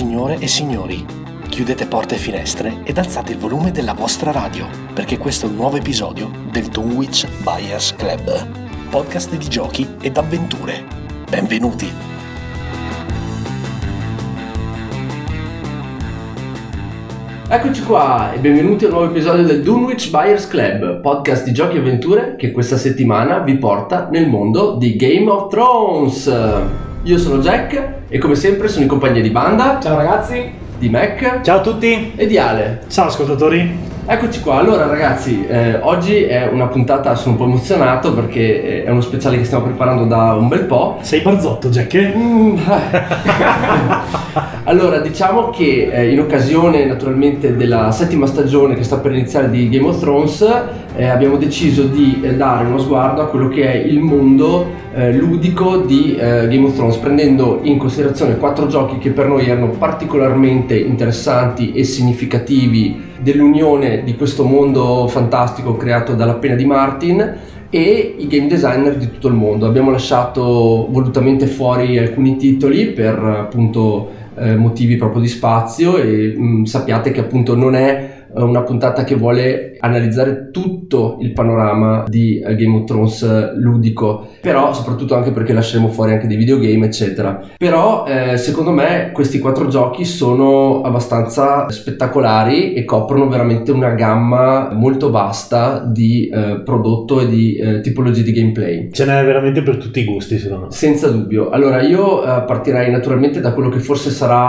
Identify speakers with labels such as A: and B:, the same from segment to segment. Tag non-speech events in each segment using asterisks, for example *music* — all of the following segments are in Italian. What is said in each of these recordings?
A: Signore e signori, chiudete porte e finestre ed alzate il volume della vostra radio, perché questo è un nuovo episodio del Dunwich Buyers Club, podcast di giochi ed avventure. Benvenuti!
B: Eccoci qua e benvenuti a un nuovo episodio del Dunwich Buyers Club, podcast di giochi e avventure che questa settimana vi porta nel mondo di Game of Thrones. Io sono Jack e come sempre sono in compagnia di Banda,
C: Ciao ragazzi,
B: di Mac
D: Ciao a tutti!
B: e di Ale.
D: Ciao ascoltatori!
B: Eccoci qua, allora ragazzi, eh, oggi è una puntata, sono un po' emozionato perché eh, è uno speciale che stiamo preparando da un bel po'.
D: Sei barzotto, Jack?
B: Mm. *laughs* allora, diciamo che eh, in occasione naturalmente della settima stagione che sta per iniziare di Game of Thrones, eh, abbiamo deciso di eh, dare uno sguardo a quello che è il mondo eh, ludico di eh, Game of Thrones, prendendo in considerazione quattro giochi che per noi erano particolarmente interessanti e significativi dell'unione di questo mondo fantastico creato dalla pena di Martin e i game designer di tutto il mondo. Abbiamo lasciato volutamente fuori alcuni titoli per appunto eh, motivi proprio di spazio e mh, sappiate che appunto non è una puntata che vuole analizzare tutto il panorama di eh, Game of Thrones eh, ludico, però soprattutto anche perché lasceremo fuori anche dei videogame, eccetera. Però eh, secondo me questi quattro giochi sono abbastanza spettacolari e coprono veramente una gamma molto vasta di eh, prodotto e di eh, tipologie di gameplay.
D: Ce n'è veramente per tutti i gusti, secondo me.
B: Senza dubbio. Allora io eh, partirei naturalmente da quello che forse sarà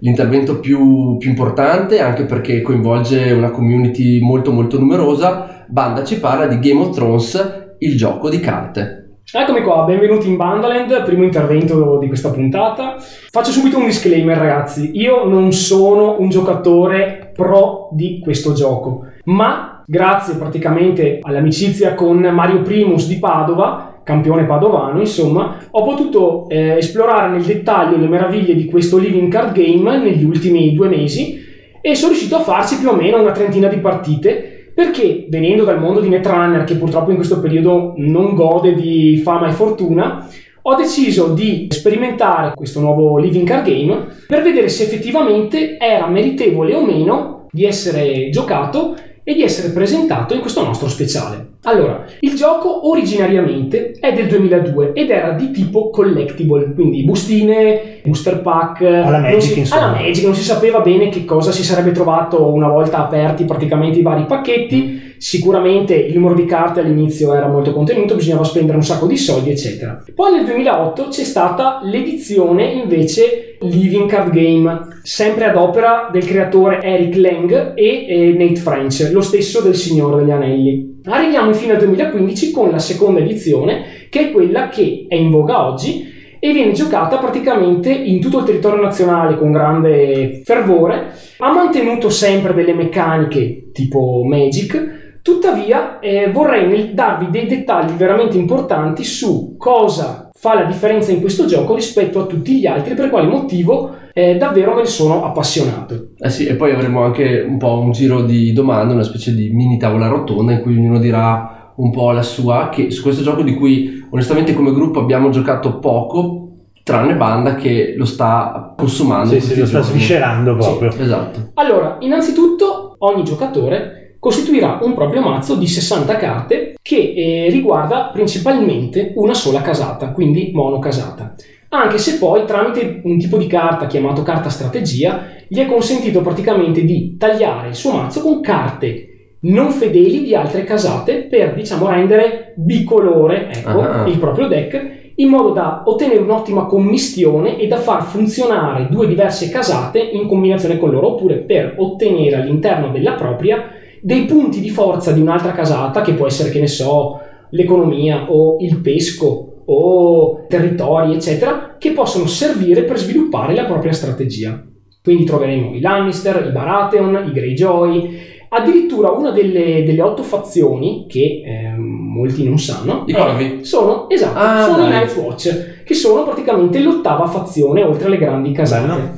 B: l'intervento più, più importante, anche perché coinvolge una community molto molto numerosa. Banda ci parla di Game of Thrones, il gioco di carte.
C: eccomi qua, benvenuti in Bandaland, primo intervento di questa puntata. Faccio subito un disclaimer ragazzi, io non sono un giocatore pro di questo gioco, ma grazie praticamente all'amicizia con Mario Primus di Padova, campione padovano insomma, ho potuto eh, esplorare nel dettaglio le meraviglie di questo living card game negli ultimi due mesi e sono riuscito a farci più o meno una trentina di partite perché venendo dal mondo di Netrunner che purtroppo in questo periodo non gode di fama e fortuna ho deciso di sperimentare questo nuovo living card game per vedere se effettivamente era meritevole o meno di essere giocato e di essere presentato in questo nostro speciale. Allora, il gioco originariamente è del 2002 ed era di tipo collectible, quindi bustine, booster pack,
D: Alla Magic,
C: si,
D: insomma.
C: alla Magic, non si sapeva bene che cosa si sarebbe trovato una volta aperti praticamente i vari pacchetti. Sicuramente il numero di carte all'inizio era molto contenuto, bisognava spendere un sacco di soldi, eccetera. Poi nel 2008 c'è stata l'edizione invece Living Card Game, sempre ad opera del creatore Eric Lang e eh, Nate French, lo stesso del Signore degli Anelli. Arriviamo infine al 2015 con la seconda edizione, che è quella che è in voga oggi e viene giocata praticamente in tutto il territorio nazionale con grande fervore. Ha mantenuto sempre delle meccaniche tipo Magic, tuttavia eh, vorrei darvi dei dettagli veramente importanti su cosa fa la differenza in questo gioco rispetto a tutti gli altri, per quale motivo eh, davvero me ne sono appassionato.
B: Eh sì, e poi avremo anche un po' un giro di domande, una specie di mini tavola rotonda in cui ognuno dirà un po' la sua, che su questo gioco di cui onestamente come gruppo abbiamo giocato poco, tranne Banda che lo sta consumando.
D: Sì, sì, lo sta sviscerando proprio.
B: Esatto.
C: Allora, innanzitutto ogni giocatore costituirà un proprio mazzo di 60 carte che eh, riguarda principalmente una sola casata, quindi monocasata. Anche se poi tramite un tipo di carta chiamato carta strategia gli è consentito praticamente di tagliare il suo mazzo con carte non fedeli di altre casate per diciamo rendere bicolore ecco,
B: Ah.
C: il proprio deck in modo da ottenere un'ottima commistione e da far funzionare due diverse casate in combinazione con loro, oppure per ottenere all'interno della propria dei punti di forza di un'altra casata, che può essere, che ne so, l'economia o il pesco o territori, eccetera, che possono servire per sviluppare la propria strategia. Quindi troveremo i Lannister, i Baratheon, i Greyjoy, addirittura una delle, delle otto fazioni che ehm, molti non sanno
B: I Corvi?
C: sono esatto
B: Ah,
C: sono i
B: dai.
C: Night's Watch che sono praticamente l'ottava fazione oltre alle grandi casate
D: Bello.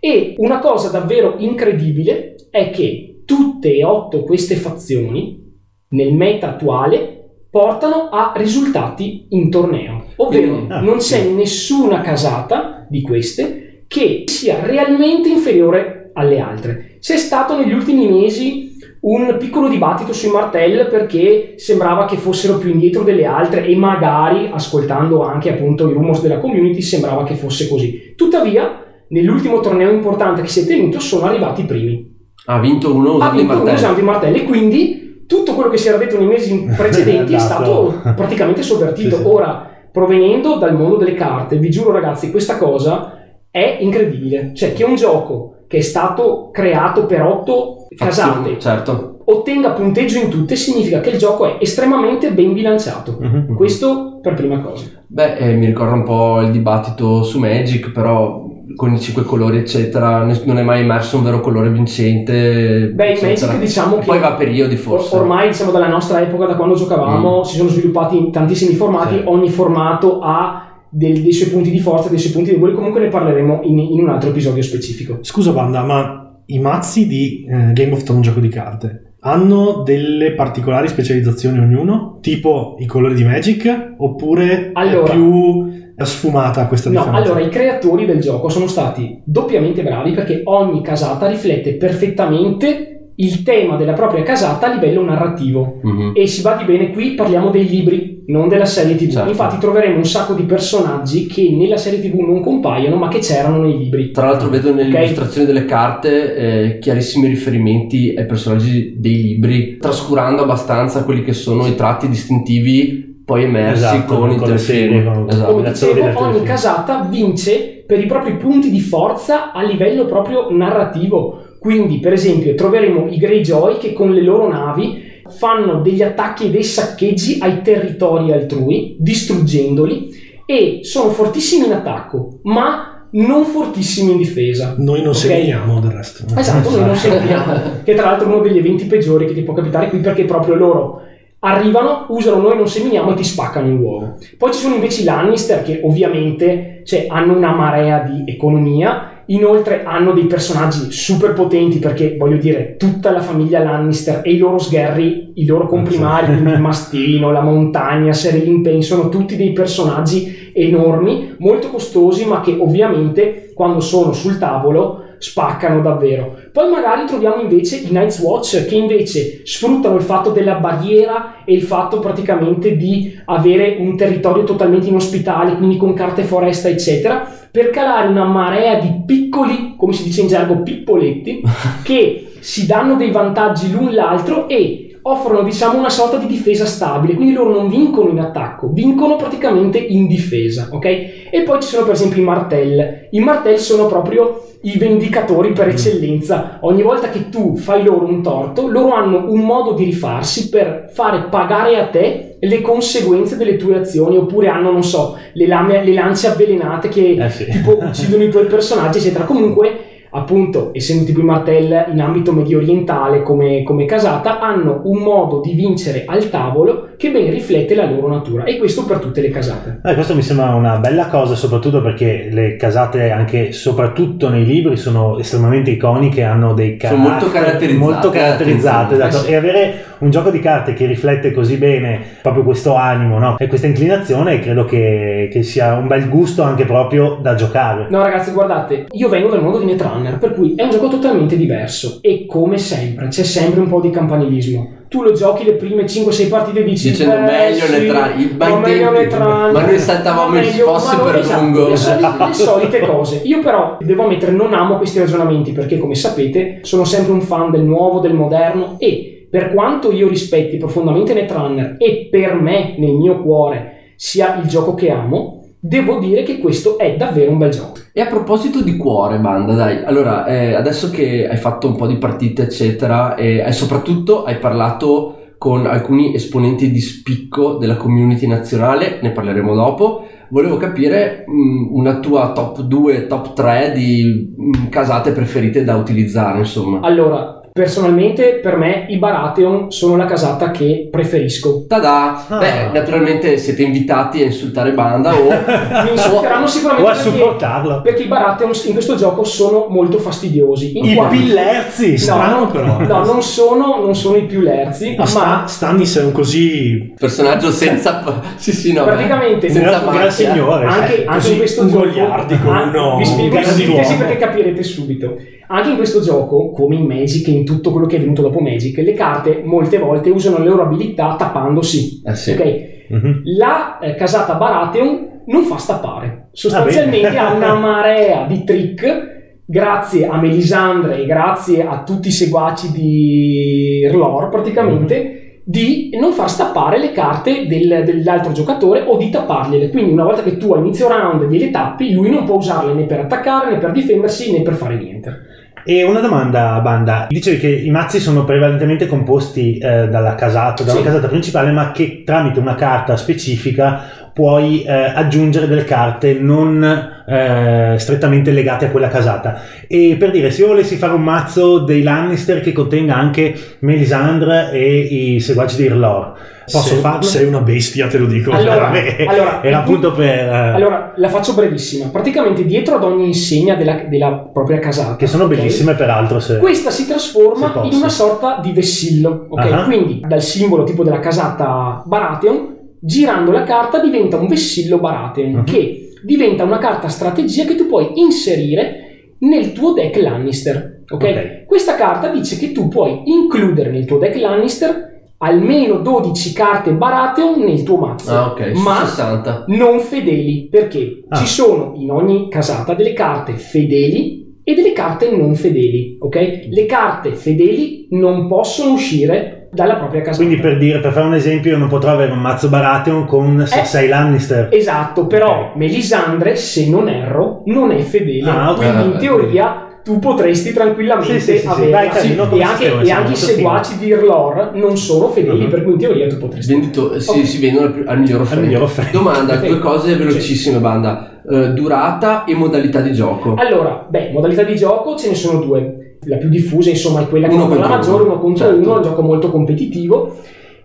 C: e una cosa davvero incredibile è che tutte e otto queste fazioni nel meta attuale portano a risultati in torneo ovvero
D: ah,
C: non
D: sì.
C: c'è nessuna casata di queste che sia realmente inferiore alle altre. C'è stato negli ultimi mesi un piccolo dibattito sui Martell perché sembrava che fossero più indietro delle altre e magari, ascoltando anche appunto i rumors della community, sembrava che fosse così. Tuttavia, nell'ultimo torneo importante che si è tenuto sono arrivati i primi.
B: Ha vinto uno usando
C: ha vinto
B: i martelli.
C: uno usando i martelli e quindi tutto quello che si era detto nei mesi *laughs* precedenti è stato praticamente sovvertito.
D: Sì, sì.
C: Ora, provenendo dal mondo delle carte, vi giuro ragazzi, questa cosa è incredibile. Cioè che un gioco che è stato creato per otto casate
B: Certo.
C: ottenga punteggio in tutte significa che il gioco è estremamente ben bilanciato.
D: Mhm.
C: Questo per prima cosa.
B: Beh, eh, mi ricorda un po' il dibattito su Magic, però con i cinque colori, eccetera, non è mai emerso un vero colore vincente.
C: Beh, in
B: eccetera.
C: Magic diciamo
B: E
C: che
B: Poi va a periodi forse.
C: Or- ormai diciamo dalla nostra epoca, da quando giocavamo, si sono sviluppati in tantissimi formati,
D: Sì.
C: ogni formato ha del- dei suoi punti di forza, dei suoi punti deboli, comunque ne parleremo in, in un altro episodio specifico.
D: Scusa Banda, ma i mazzi di eh, Game of Thrones gioco di carte hanno delle particolari specializzazioni ognuno? Tipo i colori di Magic? Oppure
C: Allora-
D: è sfumata questa
C: No,
D: differenza?
C: allora i creatori del gioco sono stati doppiamente bravi perché ogni casata riflette perfettamente il tema della propria casata a livello narrativo.
B: Mhm.
C: E si badi bene, qui parliamo dei libri, non della serie TV.
B: Certo.
C: Infatti troveremo un sacco di personaggi che nella serie TV non compaiono, ma che c'erano nei libri.
B: Tra l'altro vedo nelle
C: Ok.
B: illustrazioni delle carte eh, chiarissimi riferimenti ai personaggi dei libri, trascurando abbastanza quelli che sono i tratti distintivi poi emersi
D: Esatto,
B: con, i
D: con serie, con-
B: Esatto.
C: Come dicevo, ogni casata vince per i propri punti di forza a livello proprio narrativo. Quindi, per esempio, troveremo i Greyjoy che con le loro navi fanno degli attacchi e dei saccheggi ai territori altrui, distruggendoli, e sono fortissimi in attacco, ma non fortissimi in difesa.
D: Noi non
C: Ok?
D: seminiamo del resto.
C: Esatto, noi non seguiamo. che tra l'altro è uno degli eventi peggiori che ti può capitare qui perché proprio loro arrivano, usano noi non seminiamo e ti spaccano il uovo. Poi ci sono invece i Lannister che ovviamente cioè, hanno una marea di economia, inoltre hanno dei personaggi super potenti perché voglio dire tutta la famiglia Lannister e i loro sgherri, i loro comprimari, quindi il *laughs* mastino, la montagna, Serylin Payne, sono tutti dei personaggi enormi, molto costosi ma che ovviamente quando sono sul tavolo spaccano davvero. Poi magari troviamo invece i Night's Watch che invece sfruttano il fatto della barriera e il fatto praticamente di avere un territorio totalmente inospitale, quindi con carte foresta eccetera, per calare una marea di piccoli, come si dice in gergo, pippoletti *laughs* che si danno dei vantaggi l'un l'altro e offrono diciamo una sorta di difesa stabile, quindi loro non vincono in attacco, vincono praticamente in difesa, ok? E poi ci sono per esempio i martell. I martell sono proprio i vendicatori per eccellenza. Ogni volta che tu fai loro un torto, loro hanno un modo di rifarsi per fare pagare a te le conseguenze delle tue azioni, oppure hanno, non so, le, lame- le lance avvelenate che
D: Eh sì.
C: tipo uccidono i tuoi personaggi, eccetera. Comunque, appunto, essendo tipo i martell in ambito medio orientale come, come casata, hanno un modo di vincere al tavolo che ben riflette la loro natura. E questo per tutte le casate.
D: Eh, questo mi sembra una bella cosa, soprattutto perché le casate, anche soprattutto nei libri, sono estremamente iconiche, hanno dei
B: Sono molto
D: caratteri
B: caratterizzate,
D: molto caratterizzate, esatto.
C: Eh sì.
D: E avere un gioco di carte che riflette così bene proprio questo animo no? e questa inclinazione, credo che, che sia un bel gusto anche proprio da giocare.
C: No, ragazzi, guardate, io vengo dal mondo di Netrunner, per cui è un gioco totalmente diverso. E come sempre, c'è sempre un po' di campanilismo. Tu lo giochi le prime 5-6 partite e dici
B: Dicendo
C: "Beh,
B: meglio
C: sì,
B: Netrunner, i bei
C: ma meglio
B: tempi,
C: Netrunner,
B: ma noi saltavamo
C: ma
B: i
C: meglio-
B: fossi
C: ma
B: per
C: esatto,
B: lungo."
C: Le solite, le *laughs* solite cose. Io però devo ammettere, non amo questi ragionamenti perché, come sapete, sono sempre un fan del nuovo, del moderno e per quanto io rispetti profondamente Netrunner e per me, nel mio cuore, sia il gioco che amo, devo dire che questo è davvero un bel gioco.
B: E a proposito di cuore, banda, dai, allora, eh, adesso che hai fatto un po' di partite, eccetera, e hai soprattutto hai parlato con alcuni esponenti di spicco della community nazionale, ne parleremo dopo. Volevo capire mh, una tua top 2, top 3 di mh, casate preferite da utilizzare, insomma.
C: Allora, personalmente per me i Baratheon sono la casata che preferisco.
B: Tada!
D: Ah.
B: Beh, naturalmente siete invitati a insultare Banda o... *laughs*
C: Mi insulteranno
D: O
C: sicuramente
D: a
C: perché,
D: supportarlo.
C: perché i Baratheon in questo gioco sono molto fastidiosi. In
D: I
C: quanto-
D: pillerzi, strano però.
C: No, non sono, non sono i più lerzi,
D: Ma
C: ma
D: Stan- Stannis è un così
B: personaggio senza... sì, sì, no.
C: praticamente
D: un
B: senza
D: un gran signore.
C: anche,
D: cioè,
C: anche in questo
D: un
C: gioco
D: goliardico,
C: ah,
D: uno
C: vi spiego
D: un
C: in sintesi perché capirete subito anche in questo gioco come in Magic e in tutto quello che è venuto dopo Magic le carte molte volte usano le loro abilità tappandosi
B: Eh sì.
C: ok?
D: Mhm.
C: la eh, casata Baratheon non fa stappare. Sostanzialmente
D: Ah,
C: ha una *laughs* marea di trick grazie a Melisandre e grazie a tutti i seguaci di R'hllor praticamente di non far stappare le carte del- dell'altro giocatore o di tappargliele. Quindi una volta che tu a inizio round gliele tappi lui non può usarle né per attaccare né per difendersi né per fare niente
E: E una domanda, Banda. Dicevi che i mazzi sono prevalentemente composti eh, dalla casata, da una
C: Sì.
E: casata principale, ma che tramite una carta specifica puoi eh, aggiungere delle carte non eh, strettamente legate a quella casata. E per dire, se io volessi fare un mazzo dei Lannister che contenga anche Melisandre e i seguaci di Irlor, posso
D: sei,
E: farlo?
D: sei una bestia te lo dico
C: Allora,
E: Vabbè,
C: allora,
E: era appunto per... eh,
C: Allora, la faccio brevissima. Praticamente dietro ad ogni insegna della, della propria casata.
E: che sono
C: ok?
E: bellissime peraltro se...
C: Questa si
E: Se
C: trasforma in una sorta di vessillo, ok?
E: Ah.
C: Quindi dal simbolo tipo della casata Baratheon, girando la carta diventa un vessillo Baratheon,
E: Mhm.
C: che diventa una carta strategia che tu puoi inserire nel tuo deck Lannister, ok?
E: Ok.
C: Questa carta dice che tu puoi includere nel tuo deck Lannister almeno 12 carte Baratheon nel tuo mazzo.
B: Ah, ok, su
C: Ma
B: 60.
C: non fedeli perché
E: Ah.
C: ci sono in ogni casata delle carte fedeli e delle carte non fedeli, ok? Le carte fedeli non possono uscire dalla propria casata.
E: Quindi per dire, per fare un esempio, io non potrò avere un mazzo Baratheon con
C: Eh.
E: 6 Lannister.
C: Esatto, però. Melisandre, se non erro, non è fedele.
E: Ah, ok.
C: Quindi in teoria tu potresti tranquillamente
E: Sì, sì, sì, sì. Vai, Carlino, come
C: e anche, e anche i seguaci di Irlor non sono fedeli,
E: Mhm.
C: per cui in teoria tu potresti.
B: Vendito, sì,
C: Ok.
B: si vendono al, al miglior offerente.
E: offerente.
B: Domanda,
C: Sì.
B: due cose velocissime, banda. Eh, durata e modalità di gioco.
C: Allora, beh, modalità di gioco ce ne sono due. La più diffusa, insomma, è quella che
B: Uno
C: è la maggiore,
B: uno.
C: contro
B: Certo.
C: uno, è un gioco molto competitivo.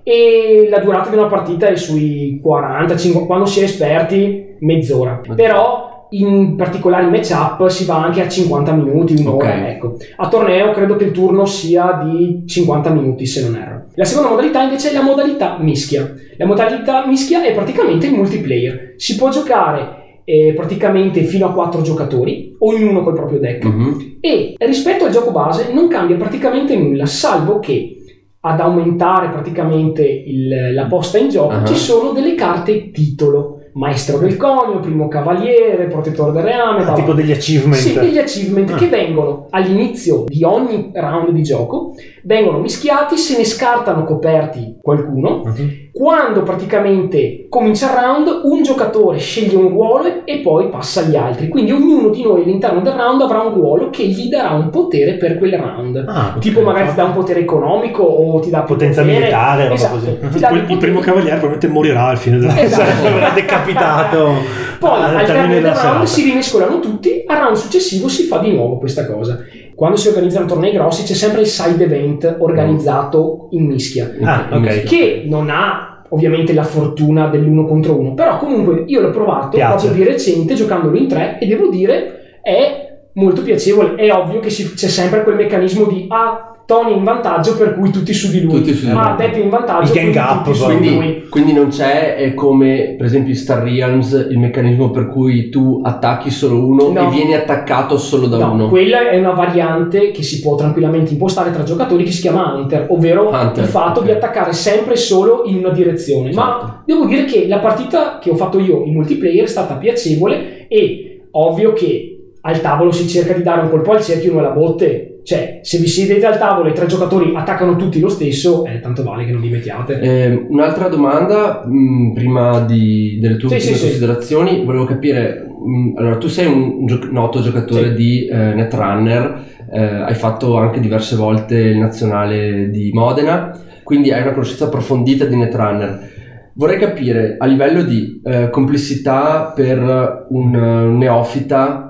C: E la durata di una partita è sui 40, 50, quando si è esperti, mezz'ora. Però in particolari matchup si va anche a 50 minuti, un'ora,
B: Ok.
C: ecco. A torneo credo che il turno sia di 50 minuti, se non erro. La seconda modalità invece è la modalità mischia. La modalità mischia è praticamente il multiplayer. Si può giocare eh, praticamente fino a 4 giocatori, ognuno col proprio deck.
B: Mhm.
C: E rispetto al gioco base non cambia praticamente nulla, salvo che ad aumentare praticamente il- la posta in gioco
B: Ah.
C: ci sono delle carte titolo. Maestro del conio, primo cavaliere, protettore del reame,
E: Ah, tipo degli achievement.
C: Sì, degli achievement
E: Ah.
C: che vengono all'inizio di ogni round di gioco, vengono mischiati, se ne scartano coperti qualcuno.
E: Mhm.
C: Quando praticamente comincia il round, un giocatore sceglie un ruolo e poi passa agli altri. Quindi ognuno di noi all'interno del round avrà un ruolo che gli darà un potere per quel round.
E: Ah, ok.
C: Tipo magari ti dà un potere economico o ti dà
E: Potenza
C: potere.
E: militare, roba
C: Esatto,
E: così.
D: il primo cavaliere probabilmente morirà al fine della
C: Esatto. *laughs*
E: Verrà decapitato
C: Poi
E: al
C: al termine del
E: della
C: round
E: serata.
C: si rimescolano tutti, al round successivo si fa di nuovo questa cosa. Quando si organizzano tornei grossi c'è sempre il side event organizzato in mischia,
E: Ah, ok.
C: che non ha ovviamente la fortuna dell'uno contro uno, però comunque io l'ho provato
E: Piace.
C: proprio di recente giocandolo in tre e devo dire è molto piacevole. È ovvio che si- c'è sempre quel meccanismo di ah, Tony in vantaggio per cui tutti su di lui,
B: Tutti su di lui.
C: Beppe è in vantaggio
E: Il gang
C: quindi
E: up,
C: su di
B: Quindi,
C: lui.
B: quindi non c'è è come per esempio in Star Realms il meccanismo per cui tu attacchi solo uno
C: No.
B: e vieni attaccato solo da
C: No,
B: uno.
C: quella è una variante che si può tranquillamente impostare tra giocatori che si chiama Hunter, ovvero
B: Hunter,
C: il fatto
B: ok.
C: di attaccare sempre solo in una direzione. Ma
B: Certo.
C: devo dire che la partita che ho fatto io in multiplayer è stata piacevole e ovvio che al tavolo si cerca di dare un colpo al cerchio e uno alla botte. Cioè, se vi siedete al tavolo e tre giocatori attaccano tutti lo stesso, eh, tanto vale che non vi mettiate.
B: Eh, un'altra domanda, mh, prima di- delle tue
C: Sì, sì, sì.
B: considerazioni, volevo capire, mh, allora tu sei un gio- noto giocatore
C: Sì.
B: di eh, Netrunner, eh, hai fatto anche diverse volte il nazionale di Modena, quindi hai una conoscenza approfondita di Netrunner. Vorrei capire a livello di eh, complessità per un, eh, un neofita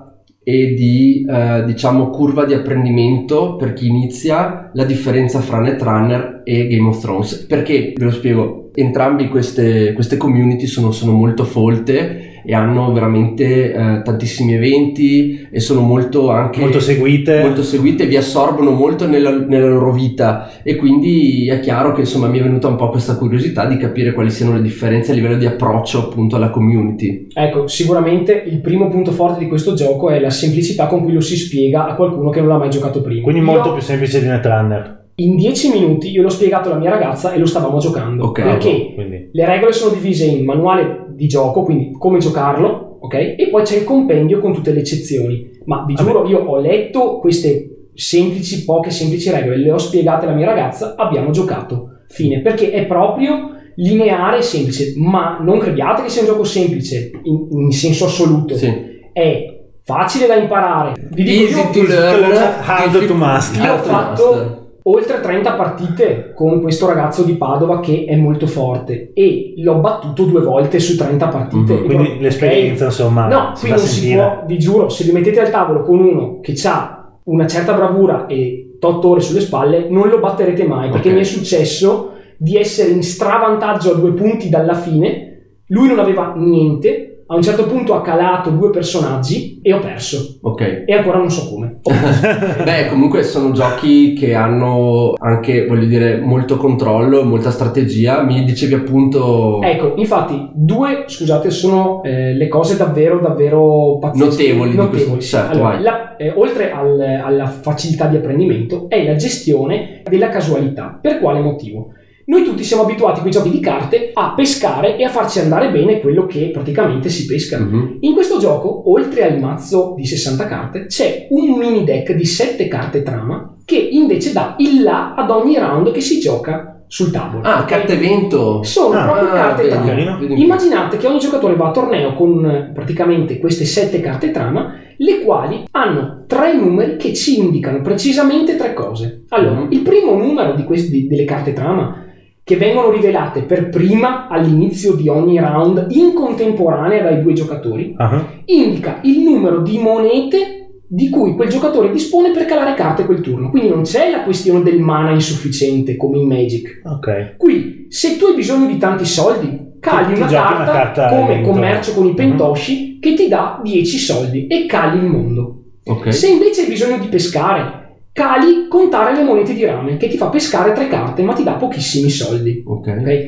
B: e di eh, diciamo curva di apprendimento per chi inizia la differenza fra Netrunner e Game of Thrones. Perché ve lo spiego entrambi queste, queste community sono, sono molto folte e hanno veramente eh, tantissimi eventi e sono molto anche
E: Molto seguite.
B: molto seguite vi assorbono molto nella, nella loro vita e quindi è chiaro che insomma mi è venuta un po' questa curiosità di capire quali siano le differenze a livello di approccio appunto alla community
C: Ecco, sicuramente il primo punto forte di questo gioco è la semplicità con cui lo si spiega a qualcuno che non l'ha mai giocato prima.
E: Quindi
C: Io-
E: molto più semplice di Netrunner.
C: In 10 minuti io l'ho spiegato alla mia ragazza e lo stavamo giocando.
B: Ok.
C: perché
E: Quindi.
C: le regole sono divise in manuale di gioco, quindi come giocarlo, ok? E poi c'è il compendio con tutte le eccezioni. Ma vi
E: Vabbè.
C: giuro, io ho letto queste semplici, poche semplici regole, le ho spiegate alla mia ragazza, abbiamo giocato. Fine. Perché è proprio lineare e semplice. Ma non crediate che sia un gioco semplice in, in senso assoluto.
B: sì.
C: È facile da imparare. Vi dico
B: easy
C: io-
B: to learn
E: hard
B: difficult-
E: to master.
C: io ho
B: hard
C: fatto oltre 30 partite con questo ragazzo di Padova che è molto forte e l'ho battuto due volte su 30 partite.
B: Mhm.
C: E
E: Quindi l'esperienza,
C: ok?
E: insomma,
C: No, qui non si può, vi giuro, se vi mettete al tavolo con uno che ha una certa bravura e 8 ore sulle spalle, non lo batterete mai perché
B: Ok.
C: mi è successo di essere in stravantaggio a due punti dalla fine, lui non aveva niente. A un certo punto ha calato due personaggi e ho perso.
B: ok
C: E ancora non so come. *laughs*
B: Beh, comunque sono giochi che hanno anche, voglio dire, molto controllo, molta strategia. Mi dicevi appunto
C: Ecco, infatti, due, scusate, sono eh, le cose davvero, davvero pazzesche.
B: Notevoli di
C: Notevoli.
B: questo- certo,
C: Allora, la- eh, oltre al- alla facilità di apprendimento, è la gestione della casualità. Per quale motivo? Noi tutti siamo abituati con i giochi di carte a pescare e a farci andare bene quello che praticamente si pesca.
B: Mhm.
C: In questo gioco, oltre al mazzo di 60 carte, c'è un mini deck di 7 carte trama che invece dà il là ad ogni round che si gioca sul tavolo.
B: Ah, carte evento.
C: Sono
E: Ah,
C: proprio carte
B: vedi,
C: trama.
E: carino.
B: vedi.
C: Immaginate che ogni giocatore va a torneo con eh, praticamente queste sette carte trama, le quali hanno tre numeri che ci indicano precisamente tre cose. Allora,
B: Mhm.
C: il primo numero di questi, delle carte trama che vengono rivelate per prima all'inizio di ogni round in contemporanea dai due giocatori
E: Ah,
C: indica il numero di monete di cui quel giocatore dispone per calare carte quel turno. Quindi non c'è la questione del mana insufficiente come in Magic.
E: ok.
C: Qui, se tu hai bisogno di tanti soldi, cali
E: Ti
C: una carta,
E: una carta
C: come commercio con i
E: Mhm.
C: pentoshi che ti dà 10 soldi e cali il mondo.
B: Ok.
C: Se invece hai bisogno di pescare, cali contare le monete di rame che ti fa pescare tre carte ma ti dà pochissimi soldi.
B: Ok.
C: ok?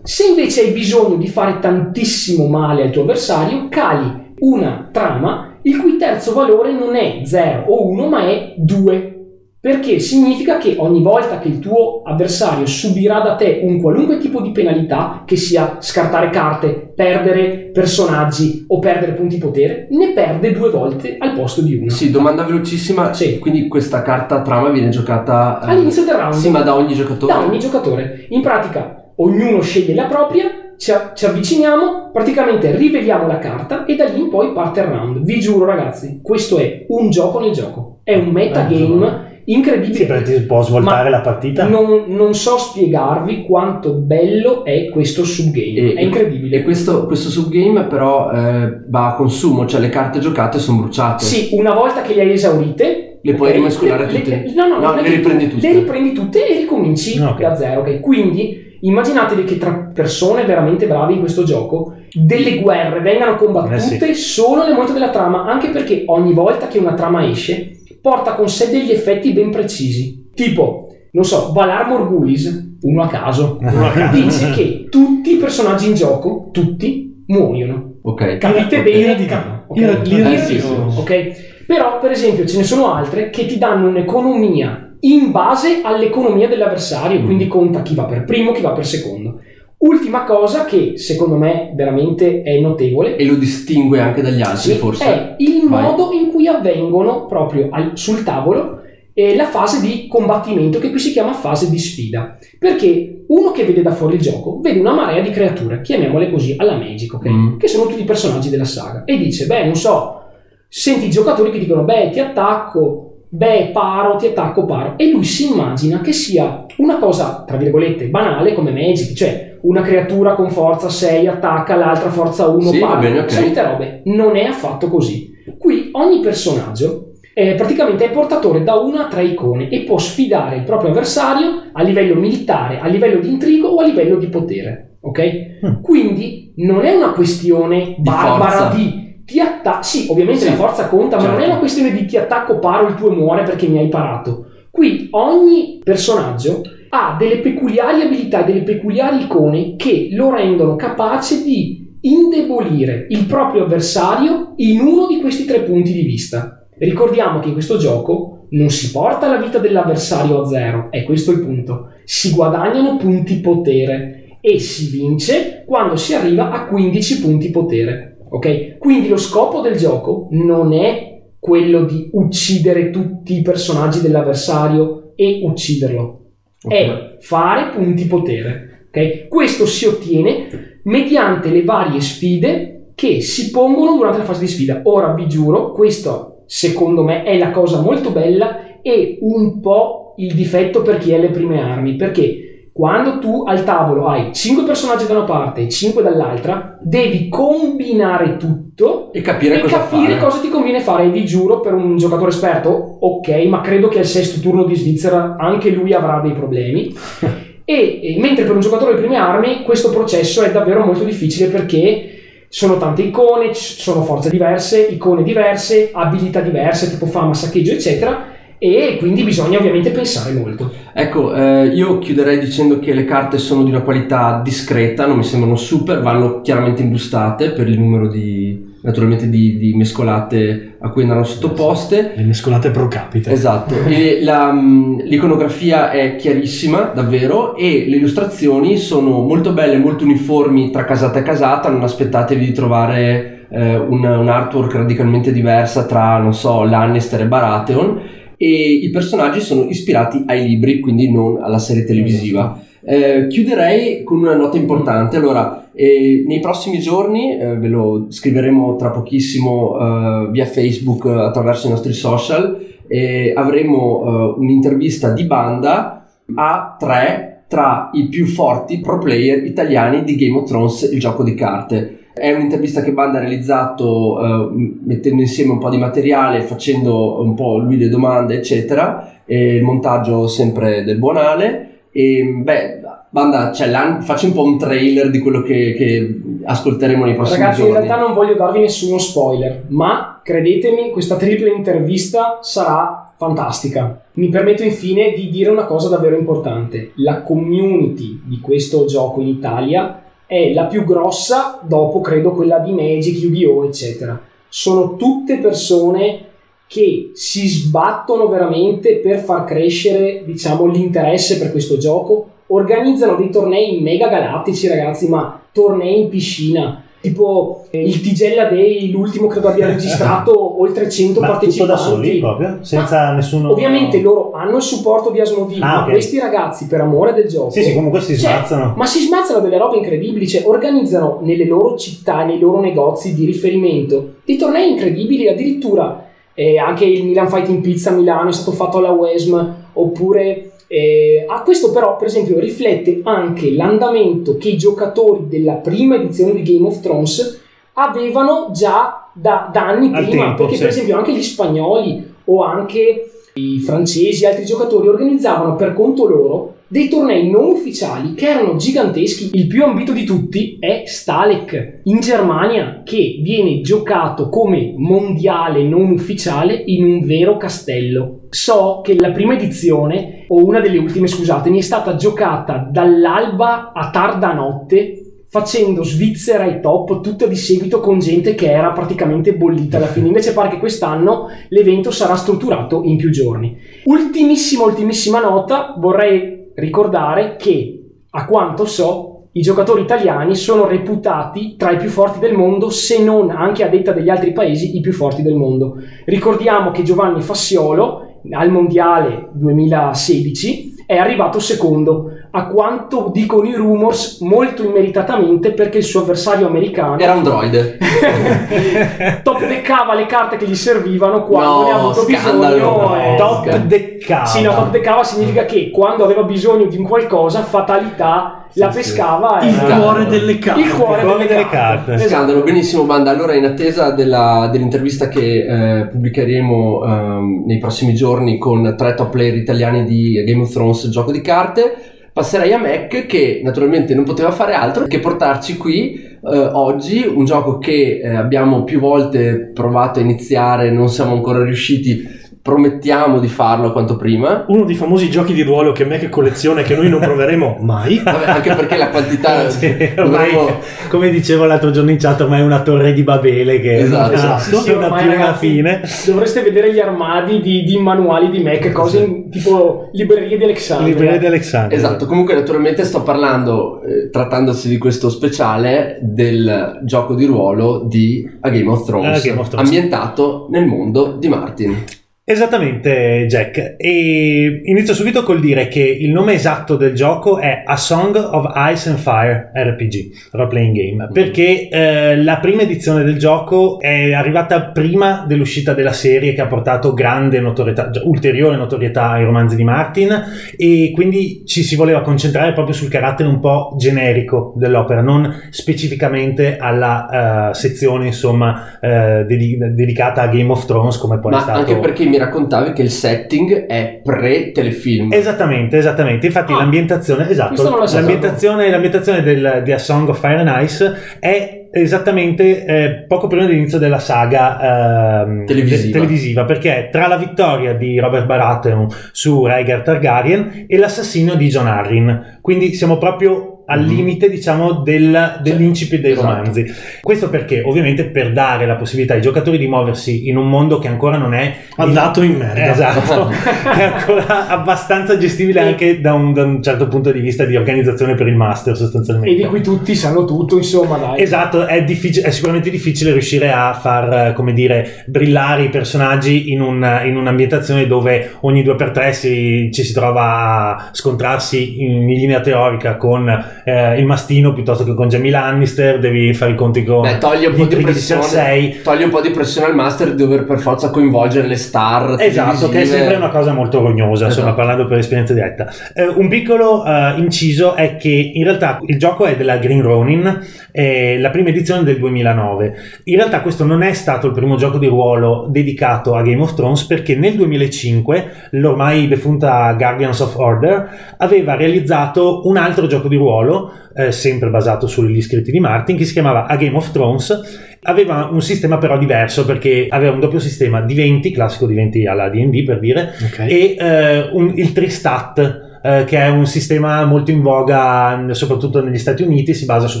C: Se invece hai bisogno di fare tantissimo male al tuo avversario, cali una trama il cui terzo valore non è 0 o 1 ma è 2. Perché significa che ogni volta che il tuo avversario subirà da te un qualunque tipo di penalità, che sia scartare carte, perdere personaggi o perdere punti potere, ne perde due volte al posto di una.
B: Sì, domanda velocissima.
C: Sì.
B: Quindi questa carta trama viene giocata eh,
C: All'inizio del round.
B: Sì, ma da ogni giocatore.
C: da ogni giocatore. In pratica, ognuno sceglie la propria, ci, ci avviciniamo, praticamente riveliamo la carta e da lì in poi parte il round. Vi giuro, ragazzi, questo è un gioco nel gioco. È un metagame incredibile.
E: Sì, perché ti può svoltare
C: Ma
E: la partita.
C: Non, non so spiegarvi quanto bello è questo subgame.
B: E-
C: è incredibile.
B: E questo, questo subgame però eh, va a consumo, cioè le carte giocate sono bruciate.
C: Sì, una volta che le hai esaurite,
B: Le puoi rimescolare
C: le-
B: tutte?
C: le- no, no,
B: No, le
C: che-
B: riprendi tutte.
C: Le riprendi tutte e ricominci
E: Ok.
C: da zero, ok? Quindi immaginatevi che tra persone veramente brave in questo gioco delle guerre vengano combattute
E: Eh
C: solo nel momento della trama, anche perché ogni volta che una trama esce porta con sé degli effetti ben precisi. Tipo, non so, Valar Morgulis, uno a caso,
E: Uno a caso.
C: dice che tutti i personaggi in gioco, tutti, muoiono.
B: Ok.
C: Capite
D: Ok.
C: bene?
D: Di Ira
B: di Dio.
C: Dio, ok? Però, per esempio, ce ne sono altre che ti danno un'economia in base all'economia dell'avversario,
B: Mm.
C: quindi conta chi va per primo, chi va per secondo. Ultima cosa che secondo me veramente è notevole
B: E lo distingue anche dagli altri,
C: sì,
B: forse.
C: è il
B: Vai.
C: modo in cui avvengono proprio al- sul tavolo eh, la fase di combattimento che qui si chiama fase di sfida perché uno che vede da fuori il gioco vede una marea di creature chiamiamole così alla Magic ok?
B: Mm.
C: che sono tutti i personaggi della saga e dice beh non so senti i giocatori che dicono beh ti attacco beh paro ti attacco paro e lui si immagina che sia una cosa tra virgolette banale come Magic cioè una creatura con forza 6 attacca l'altra forza 1
B: Sì, va
C: paro
B: bene, ok.
C: solite robe non è affatto così Qui ogni personaggio eh, praticamente è portatore da una a tre icone e può sfidare il proprio avversario a livello militare, a livello di intrigo o a livello di potere. Ok?
E: Mm.
C: Quindi non è una questione barbara
B: forza.
C: di ti attacco. Sì, ovviamente
B: Sì,
C: la forza conta, ma non è
E: certo.
C: una questione di ti attacco, paro il tuo e muore perché mi hai parato. Qui ogni personaggio ha delle peculiari abilità, delle peculiari icone che lo rendono capace di indebolire il proprio avversario in uno di questi tre punti di vista. Ricordiamo che in questo gioco non si porta la vita dell'avversario a zero, è questo il punto. Si guadagnano punti potere e si vince quando si arriva a 15 punti potere. Ok? Quindi lo scopo del gioco non è quello di uccidere tutti i personaggi dell'avversario e ucciderlo, è fare punti potere. ok? Questo si ottiene mediante le varie sfide che si pongono durante la fase di sfida. Ora vi giuro, questo secondo me è la cosa molto bella e un po' il difetto per chi ha le prime armi, perché quando tu al tavolo hai 5 personaggi da una parte e 5 dall'altra, devi combinare tutto
B: E capire
C: e
B: cosa
C: capire cosa ti conviene fare. E vi giuro, per un giocatore esperto, ok, ma credo che al sesto turno di Svizzera anche lui avrà dei problemi. *laughs* e, e mentre per un giocatore di prime armi questo processo è davvero molto difficile perché sono tante icone, sono forze diverse, icone diverse, abilità diverse, tipo fama, saccheggio, eccetera. E quindi bisogna ovviamente pensare molto.
B: Ecco, eh, io chiuderei dicendo che le carte sono di una qualità discreta, non mi sembrano super, vanno chiaramente imbustate per il numero di, naturalmente di, di mescolate a cui andranno sottoposte.
D: Le mescolate pro capite.
B: Esatto, *laughs* la, mh, l'iconografia è chiarissima, davvero, e le illustrazioni sono molto belle, molto uniformi tra casata e casata, non aspettatevi di trovare eh, un, un artwork radicalmente diversa tra, non so, Lannister e Baratheon, e i personaggi sono ispirati ai libri, quindi non alla serie televisiva. Eh, chiuderei con una nota importante. Allora, eh, nei prossimi giorni, eh, ve lo scriveremo tra pochissimo eh, via Facebook eh, attraverso i nostri social, e avremo eh, un'intervista di banda a tre tra i più forti pro player italiani di Game of Thrones, il gioco di carte. È un'intervista che Banda ha realizzato eh, mettendo insieme un po' di materiale, facendo un po' lui le domande, eccetera, e il montaggio sempre del buon Ale. E beh, Banda, cioè, l'an- facci un po' un trailer di quello che, che ascolteremo nei prossimi
C: Ragazzi, in
B: giorni.
C: realtà non voglio darvi nessuno spoiler, ma credetemi, questa tripla intervista sarà fantastica. Mi permetto infine di dire una cosa davvero importante. La community di questo gioco in Italia è la più grossa dopo, credo, quella di Magic, Yu-Gi-Oh!, eccetera. Sono tutte persone che si sbattono veramente per far crescere, diciamo, l'interesse per questo gioco. Organizzano dei tornei mega galattici, ragazzi, ma tornei in piscina. Tipo eh, il Tigella Day, l'ultimo credo abbia *laughs* registrato oltre 100
E: Ma tutto
C: partecipanti.
E: da soli proprio? Senza nessuno...
C: Ovviamente loro hanno il supporto di Asmodee,
E: Ah,
C: ma
E: ok.
C: questi ragazzi per amore del gioco
E: Sì, sì, comunque si
C: Cioè,
E: sbazzano.
C: ma si smazzano delle robe incredibili, cioè organizzano nelle loro città, nei loro negozi di riferimento dei tornei incredibili, addirittura eh, anche il Milan Fighting Pizza a Milano è stato fatto alla UESM, oppure eh, a questo però per esempio riflette anche l'andamento che i giocatori della prima edizione di Game of Thrones avevano già da, da anni
E: Al
C: prima,
E: tempo,
C: perché
E: sì.
C: per esempio anche gli spagnoli o anche i francesi e altri giocatori organizzavano per conto loro dei tornei non ufficiali che erano giganteschi. Il più ambito di tutti è Stalek in Germania, che viene giocato come mondiale non ufficiale in un vero castello. So che la prima edizione, o una delle ultime, scusatemi, è stata giocata dall'alba a tarda notte facendo Svizzera e top tutta di seguito con gente che era praticamente bollita alla fine. Invece pare che quest'anno l'evento sarà strutturato in più giorni. Ultimissima, ultimissima nota, vorrei ricordare che, a quanto so, i giocatori italiani sono reputati tra i più forti del mondo, se non anche a detta degli altri paesi i più forti del mondo. Ricordiamo che Giovanni Fassiolo al mondiale 2016 è arrivato secondo a quanto dicono i rumors, molto immeritatamente perché il suo avversario americano
B: Era un droide. *laughs*
C: top deccava le carte che gli servivano quando
B: No,
C: ne ha avuto
B: scandalo,
C: bisogno.
B: no.
C: e-
E: Top deccava.
C: Sì, no, top deccava significa che quando aveva bisogno di un qualcosa, fatalità, la
B: sì.
C: pescava.
D: Il
C: era-
D: cuore delle carte.
C: Il cuore,
E: Il cuore
C: delle,
E: delle
C: carte.
E: carte.
C: Esatto.
B: Scandalo, benissimo Banda. Allora in attesa della- dell'intervista che eh, pubblicheremo ehm, nei prossimi giorni con tre top player italiani di Game of Thrones gioco di carte, passerei a Mac che naturalmente non poteva fare altro che portarci qui eh, oggi un gioco che eh, abbiamo più volte provato a iniziare, non siamo ancora riusciti, promettiamo di farlo quanto prima.
D: Uno dei famosi giochi di ruolo che Mac colleziona e che noi non proveremo mai. *laughs*
B: Vabbè, anche perché la quantità *laughs*
E: Sì, ormai,
B: dovremmo-
E: come dicevo l'altro giorno in chat, ormai è una torre di Babele che
B: Esatto.
E: non ha
D: Esatto.
C: Sì, sì,
E: una più una
C: ragazzi,
E: fine.
C: Dovreste vedere gli armadi di, di manuali di Mac, cose in- tipo librerie di Alexandria.
E: Libreria di Alexandria.
B: Esatto, comunque naturalmente sto parlando, eh, trattandosi di questo speciale, del gioco di ruolo di A Game of Thrones,
E: A Game of Thrones.
B: ambientato nel mondo di Martin.
E: Esattamente, Jack. E inizio subito col dire che il nome esatto del gioco è A Song of Ice and Fire RPG, role playing game, perché eh, la prima edizione del gioco è arrivata prima dell'uscita della serie che ha portato grande notorietà, ulteriore notorietà ai romanzi di Martin e quindi ci si voleva concentrare proprio sul carattere un po' generico dell'opera, non specificamente alla eh, sezione insomma eh, dedi- dedicata a Game of Thrones come poi è
B: Ma
E: stato
B: anche perché mi raccontavi che il setting è pre-telefilm.
E: Esattamente, esattamente. Infatti
C: Ah,
E: l'ambientazione, esatto, l'ambientazione, l'ambientazione del, di A Song of Fire and Ice è esattamente eh, poco prima dell'inizio della saga ehm,
B: Televisiva.
E: de- televisiva, perché è tra la vittoria di Robert Baratheon su Rhaegar Targaryen e l'assassinio di John Arryn. Quindi siamo proprio al
B: Mhm.
E: limite, diciamo, del, dell'incipit dei
B: Esatto.
E: romanzi. Questo perché, ovviamente, per dare la possibilità ai giocatori di muoversi in un mondo che ancora non è
D: Andato in merda.
E: Esatto, *laughs* è ancora abbastanza gestibile anche da un, da un certo punto di vista di organizzazione per il master sostanzialmente.
C: E di cui tutti sanno tutto, insomma, dai.
E: Esatto, è, difficile- è sicuramente difficile riuscire a far, come dire, brillare i personaggi in, un- in un'ambientazione dove ogni due per tre si- ci si trova a scontrarsi in linea teorica con eh, il mastino piuttosto che con Jamie Lannister, devi fare i conti con
B: Beh, toglie un po' di pressione.
E: Cersei.
B: Toglie un po' di pressione al master di dover per forza coinvolgere le star.
E: Esatto, che è sempre una cosa molto rognosa, insomma,
B: Esatto.
E: parlando per esperienza diretta. Eh, un piccolo eh, inciso è che in realtà il gioco è della Green Ronin, è la prima edizione del 2009. In realtà questo non è stato il primo gioco di ruolo dedicato a Game of Thrones perché nel 2005 l'ormai defunta Guardians of Order aveva realizzato un altro gioco di ruolo, eh, sempre basato sugli scritti di Martin, che si chiamava A Game of Thrones aveva un sistema però diverso perché aveva un doppio sistema di 20, classico di 20 alla D&D per dire,
D: Ok.
E: e eh, un- il Tristat eh, che è un sistema molto in voga soprattutto negli Stati Uniti, si basa su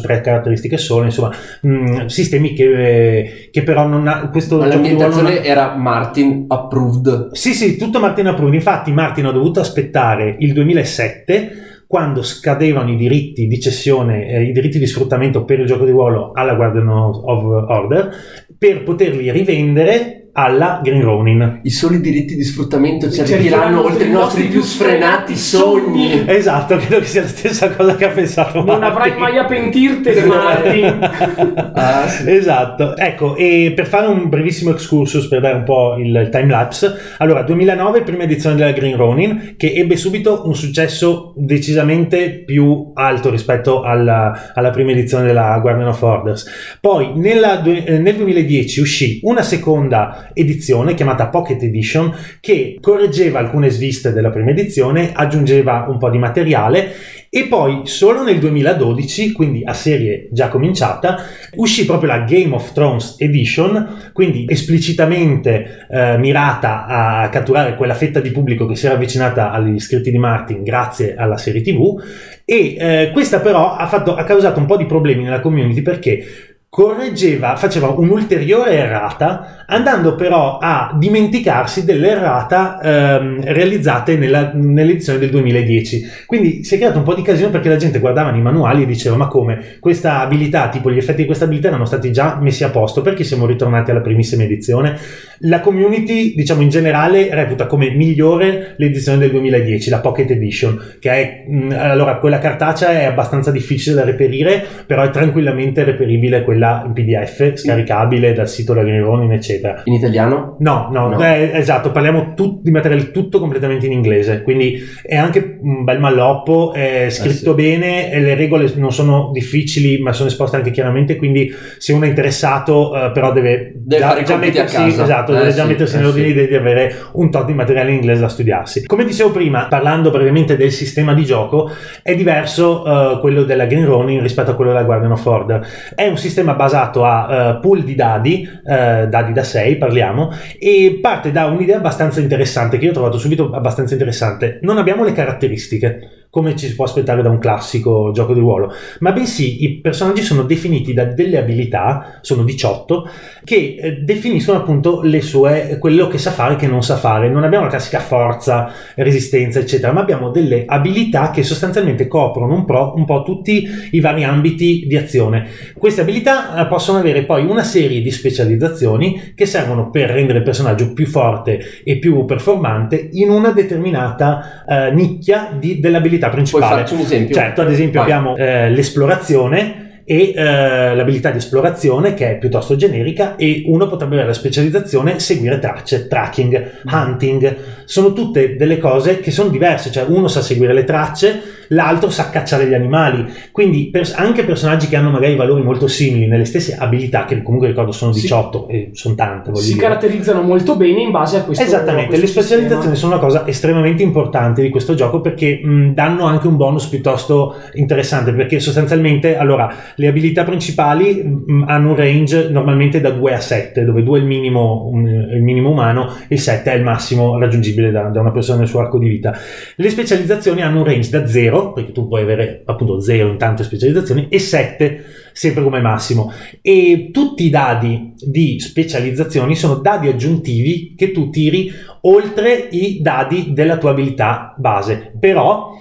E: tre caratteristiche solo, insomma, mh, sistemi che, che però non ha questo
B: Ma
E: ruolo non ha-
B: l'ambientazione era Martin approved.
E: sì, sì, tutto Martin approved. Infatti, Martin ha dovuto aspettare il 2007 quando scadevano i diritti di cessione, eh, i diritti di sfruttamento per il gioco di ruolo alla Guardian of Order per poterli rivendere alla Green Ronin.
B: I soli diritti di sfruttamento ci
C: Cercheranno
B: arriveranno oltre i nostri più sfrenati sogni.
E: Esatto, credo che sia la stessa cosa che ha pensato
C: Non
E: Martin.
C: avrai mai a pentirtene, Martin. *laughs*
B: Ah, sì.
E: Esatto, ecco, e per fare un brevissimo excursus per dare un po' il time lapse, allora 2009 prima edizione della Green Ronin che ebbe subito un successo decisamente più alto rispetto alla, alla prima edizione della Guardian of Orders. Poi nella eh, nel 2010 uscì una seconda edizione chiamata Pocket Edition che correggeva alcune sviste della prima edizione, aggiungeva un po' di materiale e poi solo nel 2012, quindi a serie già cominciata, uscì proprio la Game of Thrones Edition, quindi esplicitamente eh, mirata a catturare quella fetta di pubblico che si era avvicinata agli scritti di Martin grazie alla serie TV e eh, questa però ha, fatto- ha causato un po' di problemi nella community perché correggeva, faceva un'ulteriore errata, andando però a dimenticarsi dell'errata ehm, realizzate nella, nell'edizione del 2010. Quindi si è creato un po' di casino perché la gente guardava i manuali e diceva ma come questa abilità, tipo gli effetti di questa abilità erano stati già messi a posto perché siamo ritornati alla primissima edizione. La community, diciamo in generale, reputa come migliore l'edizione del 2010, la Pocket Edition, che è, mh, allora quella cartacea è abbastanza difficile da reperire, però è tranquillamente reperibile quella in PDF, scaricabile dal sito della Green Ronin, eccetera.
B: In italiano?
E: No, no,
B: No.
E: eh, esatto, parliamo tut- di materiale tutto completamente in inglese, quindi è anche un bel malloppo, è scritto
B: sì.
E: bene, e le regole non sono difficili ma sono esposte anche chiaramente, quindi se uno è interessato eh, però deve,
B: Deve compiti a
E: mettersi, esatto,
B: Eh,
E: deve già
B: sì,
E: mettersi
B: eh,
E: nell'ordine
B: sì.
E: di avere un tot di materiale in inglese da studiarsi. Come dicevo prima, parlando brevemente del sistema di gioco, è diverso eh, quello della Green Ronin rispetto a quello della Guardian of Order. È un sistema basato a eh, pool di dadi, eh, dadi da 6 parliamo, e parte da un'idea abbastanza interessante che io ho trovato subito abbastanza interessante. Non abbiamo le caratteristiche come ci si può aspettare da un classico gioco di ruolo, ma bensì i personaggi sono definiti da delle abilità, sono 18, che eh, definiscono appunto le sue, quello che sa fare e che non sa fare. Non abbiamo la classica forza, resistenza, eccetera, ma abbiamo delle abilità che sostanzialmente coprono un, pro- un po' tutti i vari ambiti di azione. Queste abilità eh, possono avere poi una serie di specializzazioni che servono per rendere il personaggio più forte e più performante in una determinata eh, nicchia di- dell'abilità
B: Puoi
E: principale.
B: farci un esempio?
E: Certo, ad esempio
B: Vai.
E: abbiamo eh, l'esplorazione e eh, l'abilità di esplorazione che è piuttosto generica e uno potrebbe avere la specializzazione seguire tracce, tracking, hunting, sono tutte delle cose che sono diverse, cioè uno sa seguire le tracce, l'altro sa cacciare gli animali, quindi pers- anche personaggi che hanno magari valori molto simili nelle stesse abilità, che comunque ricordo sono
C: Sì.
E: 18 e sono tante,
C: Si
E: dire.
C: caratterizzano molto bene in base a questo
E: Esattamente,
C: a
E: le
C: questo
E: specializzazioni
C: sistema.
E: sono una cosa estremamente importante di questo gioco perché mh, danno anche un bonus piuttosto interessante perché sostanzialmente allora le abilità principali mh, hanno un range normalmente da 2 a 7 dove 2 è il minimo, um, il minimo umano il 7 è il massimo raggiungibile da, da una persona nel suo arco di vita le specializzazioni hanno un range da 0 perché tu puoi avere appunto 0 in tante specializzazioni e 7 sempre come massimo e tutti i dadi di specializzazioni sono dadi aggiuntivi che tu tiri oltre i dadi della tua abilità base. Però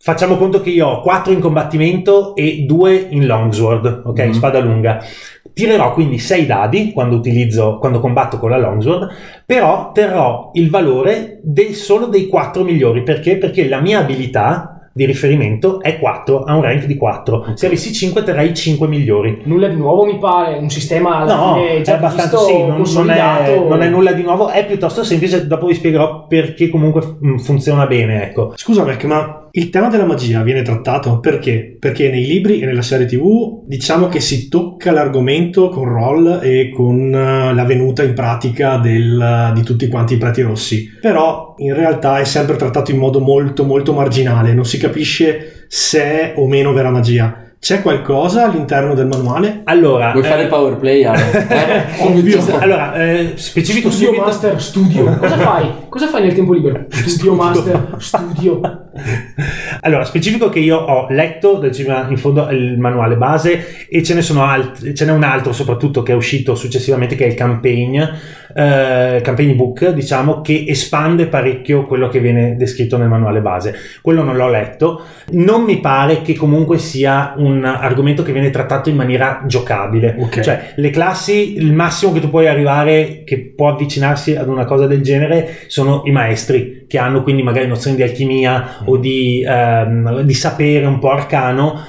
E: facciamo conto che io ho 4 in combattimento e 2 in longsword, ok?
B: Mhm.
E: Spada lunga. Tirerò quindi 6 dadi quando utilizzo quando combatto con la longsword, però terrò il valore del solo dei 4 migliori, perché? Perché la mia abilità di riferimento è 4, ha un rank di 4. Se avessi 5 terrei i 5 migliori.
C: Nulla di nuovo mi pare, un sistema alla
E: No,
C: fine
E: è
C: già
E: abbastanza
C: visto,
E: sì, non, non è,
C: consolidato.
E: non è nulla di nuovo, è piuttosto semplice, dopo vi spiegherò perché comunque mm, funziona bene, ecco.
D: Scusa Mac, ma il tema della magia viene trattato perché? Perché nei libri e nella serie TV diciamo che si tocca l'argomento con roll e con eh, la venuta in pratica del- di tutti quanti i preti rossi. Però in realtà è sempre trattato in modo molto molto marginale, non si capisce se è o meno vera magia. C'è qualcosa all'interno del manuale?
E: Allora,
B: Vuoi
E: eh,
B: fare il power play? *laughs* Eh?
D: Ovvio.
E: allora eh, specifico
C: Studio
E: subito
C: Master, studio. *laughs* Cosa fai? Cosa fai nel tempo libero? *laughs* Studio Master, studio.
E: Allora, specifico che io ho letto in fondo il manuale base e ce ne sono altri, ce n'è un altro soprattutto che è uscito successivamente che è il campaign, eh, campaign book, diciamo, che espande parecchio quello che viene descritto nel manuale base. Quello non l'ho letto, non mi pare che comunque sia un argomento che viene trattato in maniera giocabile.
D: Ok.
E: Cioè, le classi, il massimo che tu puoi arrivare, che può avvicinarsi ad una cosa del genere, sono i maestri, che hanno quindi magari nozioni di alchimia o di, ehm, di sapere un po' arcano,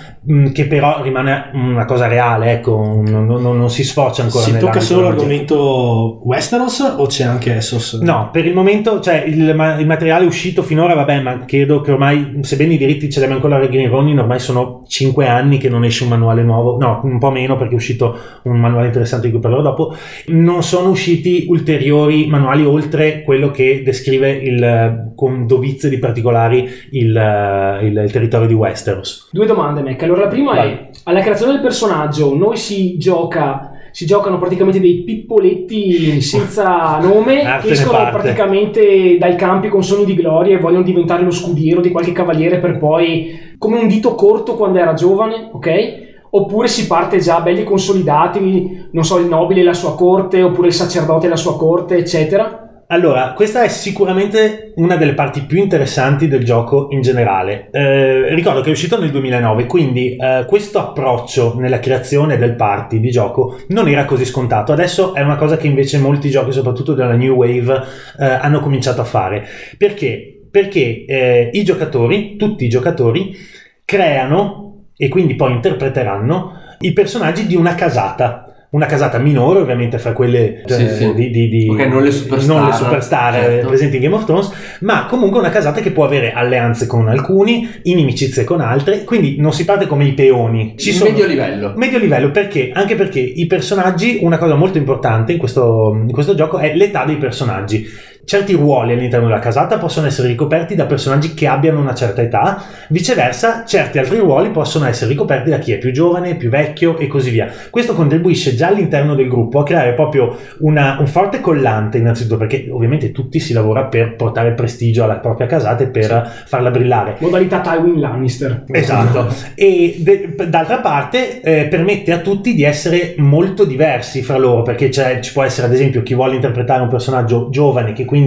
E: che però rimane una cosa reale, ecco, non, non- non si sfocia ancora.
D: si tocca solo l'argomento Westeros o c'è anche Essos?
E: No, per il momento, cioè il, il materiale uscito finora, vabbè, ma credo che ormai, sebbene i diritti ce li abbia ancora la Green Ronin, ormai sono 5 anni che non esce un manuale nuovo, no, un po' meno perché è uscito un manuale interessante di cui parlerò dopo, non sono usciti ulteriori manuali oltre quello che descrive il, con dovizze di particolari il, eh, il- il territorio di Westeros.
C: Due domande, Mac. Allora, la prima
E: Vai.
C: è: alla creazione del personaggio, noi si gioca. Si giocano praticamente dei pippoletti senza *laughs* nome
E: Arte
C: che
E: ne
C: escono
E: parte.
C: praticamente dai campi con sogni di gloria e vogliono diventare lo scudiero di qualche cavaliere per poi, come un dito corto quando era giovane, ok? oppure si parte già belli consolidati, non so, il nobile e la sua corte, oppure il sacerdote e la sua corte, eccetera?
E: Allora, questa è sicuramente una delle parti più interessanti del gioco in generale. Eh, ricordo che è uscito nel 2009, quindi eh, questo approccio nella creazione del party di gioco non era così scontato. Adesso è una cosa che invece molti giochi, soprattutto della New Wave, eh, hanno cominciato a fare. Perché? Perché eh, i giocatori, tutti i giocatori, creano e quindi poi interpreteranno i personaggi di una casata una casata minore ovviamente fra quelle
B: Sì,
E: eh,
B: sì.
E: di, di- di-
B: Ok, non le superstar,
E: non le superstar, eh,
B: certo.
E: presenti in Game of Thrones ma comunque una casata che può avere alleanze con alcuni inimicizie con altre quindi non si parte come i peoni ci sono
B: medio livello.
E: Medio livello perché? Anche perché i personaggi, una cosa molto importante in questo, in questo gioco è l'età dei personaggi. Certi ruoli all'interno della casata possono essere ricoperti da personaggi che abbiano una certa età, viceversa certi altri ruoli possono essere ricoperti da chi è più giovane, più vecchio e così via. Questo contribuisce già all'interno del gruppo a creare proprio una- un forte collante innanzitutto perché ovviamente tutti si lavora per portare prestigio alla propria casata e per farla brillare.
C: Modalità Tywin Lannister.
E: Esatto, e de- d'altra parte eh, permette a tutti di essere molto diversi fra loro, perché ci può essere ad esempio chi vuole interpretare un personaggio giovane che quindi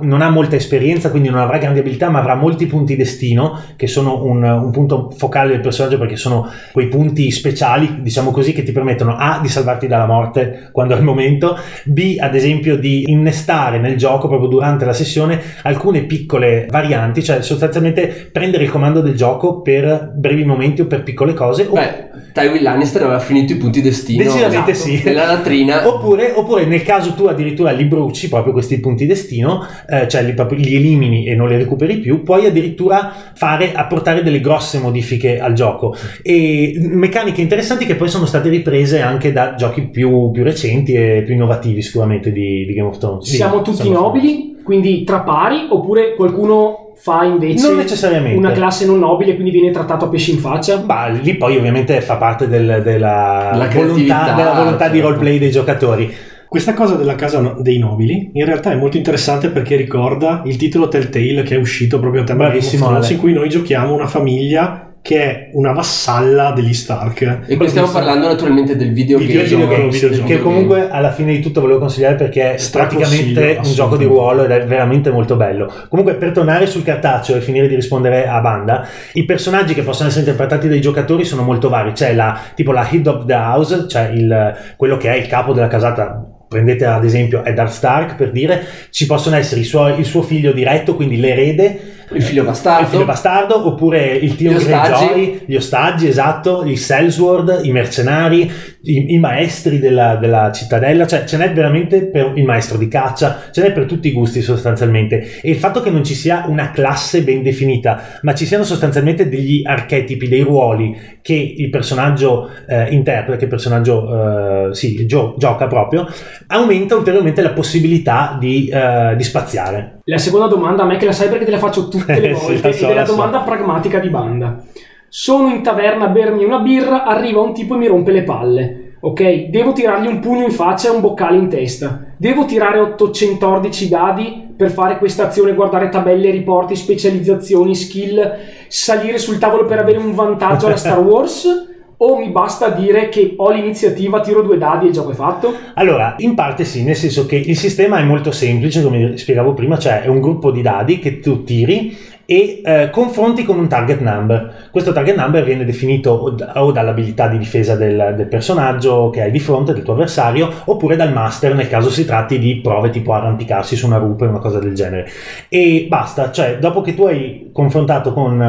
E: non ha molta esperienza, quindi non avrà grandi abilità, ma avrà molti punti destino, che sono un, un punto focale del personaggio perché sono quei punti speciali, diciamo così, che ti permettono A di salvarti dalla morte quando è il momento, B ad esempio di innestare nel gioco proprio durante la sessione alcune piccole varianti, cioè sostanzialmente prendere il comando del gioco per brevi momenti o per piccole cose. o-
B: Beh, Tywin Lannister aveva finito i punti destino.
E: Decisamente
B: esatto,
E: sì.
B: Nella latrina.
E: Oppure, oppure nel caso tu addirittura li bruci proprio questi punti destino, eh, cioè li, proprio li elimini e non li recuperi più, puoi addirittura fare, apportare delle grosse modifiche al gioco e meccaniche interessanti che poi sono state riprese anche da giochi più, più recenti e più innovativi sicuramente di, di Game of Thrones.
C: Siamo
E: Sì,
C: tutti
E: siamo-
C: nobili, quindi tra pari, oppure qualcuno fa invece
E: Non necessariamente.
C: una classe non nobile, quindi viene trattato a pesci in faccia?
E: Bah, lì poi ovviamente fa parte del- della,
B: La
E: volontà, della volontà di
B: certo.
E: roleplay dei giocatori.
D: Questa cosa della casa dei nobili in realtà è molto interessante perché ricorda il titolo Telltale che è uscito proprio a tema
E: Bravissimo,
D: Thrones, in cui noi giochiamo una famiglia che è una vassalla degli Stark.
B: E qui stiamo parlando naturalmente del videogame.
D: Videogame,
E: videogame,
D: videogame.
E: che comunque alla fine di tutto volevo consigliare perché è praticamente un gioco di ruolo ed è veramente molto bello. Comunque per tornare sul cartaceo e finire di rispondere a banda, i personaggi che possono essere interpretati dai giocatori sono molto vari. C'è la, tipo la head of the house, cioè il- quello che è il capo della casata. Prendete ad esempio Eddard Stark per dire, ci possono essere i suoi- il suo figlio diretto, quindi l'erede,
B: Il figlio bastardo.
E: il figlio bastardo, oppure il
B: Gli ostaggi.
E: Greyjoy, gli ostaggi, esatto, i Sellsword, i mercenari, i, i maestri della, della cittadella, cioè ce n'è veramente per il maestro di caccia, ce n'è per tutti i gusti sostanzialmente. E il fatto che non ci sia una classe ben definita, ma ci siano sostanzialmente degli archetipi, dei ruoli che il personaggio eh, interpreta, che il personaggio eh, sì, gio- gioca proprio, aumenta ulteriormente la possibilità di, eh, di spaziare.
C: La seconda domanda a me che la sai perché te la faccio tutte le *laughs*
E: sì,
C: volte
E: la so,
C: ed è la
E: la so.
C: domanda pragmatica di banda. Sono in taverna a bermi una birra, arriva un tipo e mi rompe le palle. Ok, devo tirargli un pugno in faccia e un boccale in testa. Devo tirare 814 dadi per fare questa azione, guardare tabelle, riporti, specializzazioni, skill, salire sul tavolo per avere un vantaggio alla Star *laughs* Wars? O mi basta dire che ho l'iniziativa, tiro due dadi e gioco è fatto?
E: Allora, in parte sì, nel senso che il sistema è molto semplice, come spiegavo prima, cioè è un gruppo di dadi che tu tiri e eh, confronti con un target number. Questo target number viene definito o, da- o dall'abilità di difesa del, del personaggio che hai di fronte, del tuo avversario, oppure dal master nel caso si tratti di prove tipo arrampicarsi su una rupe o una cosa del genere. E basta, cioè dopo che tu hai confrontato con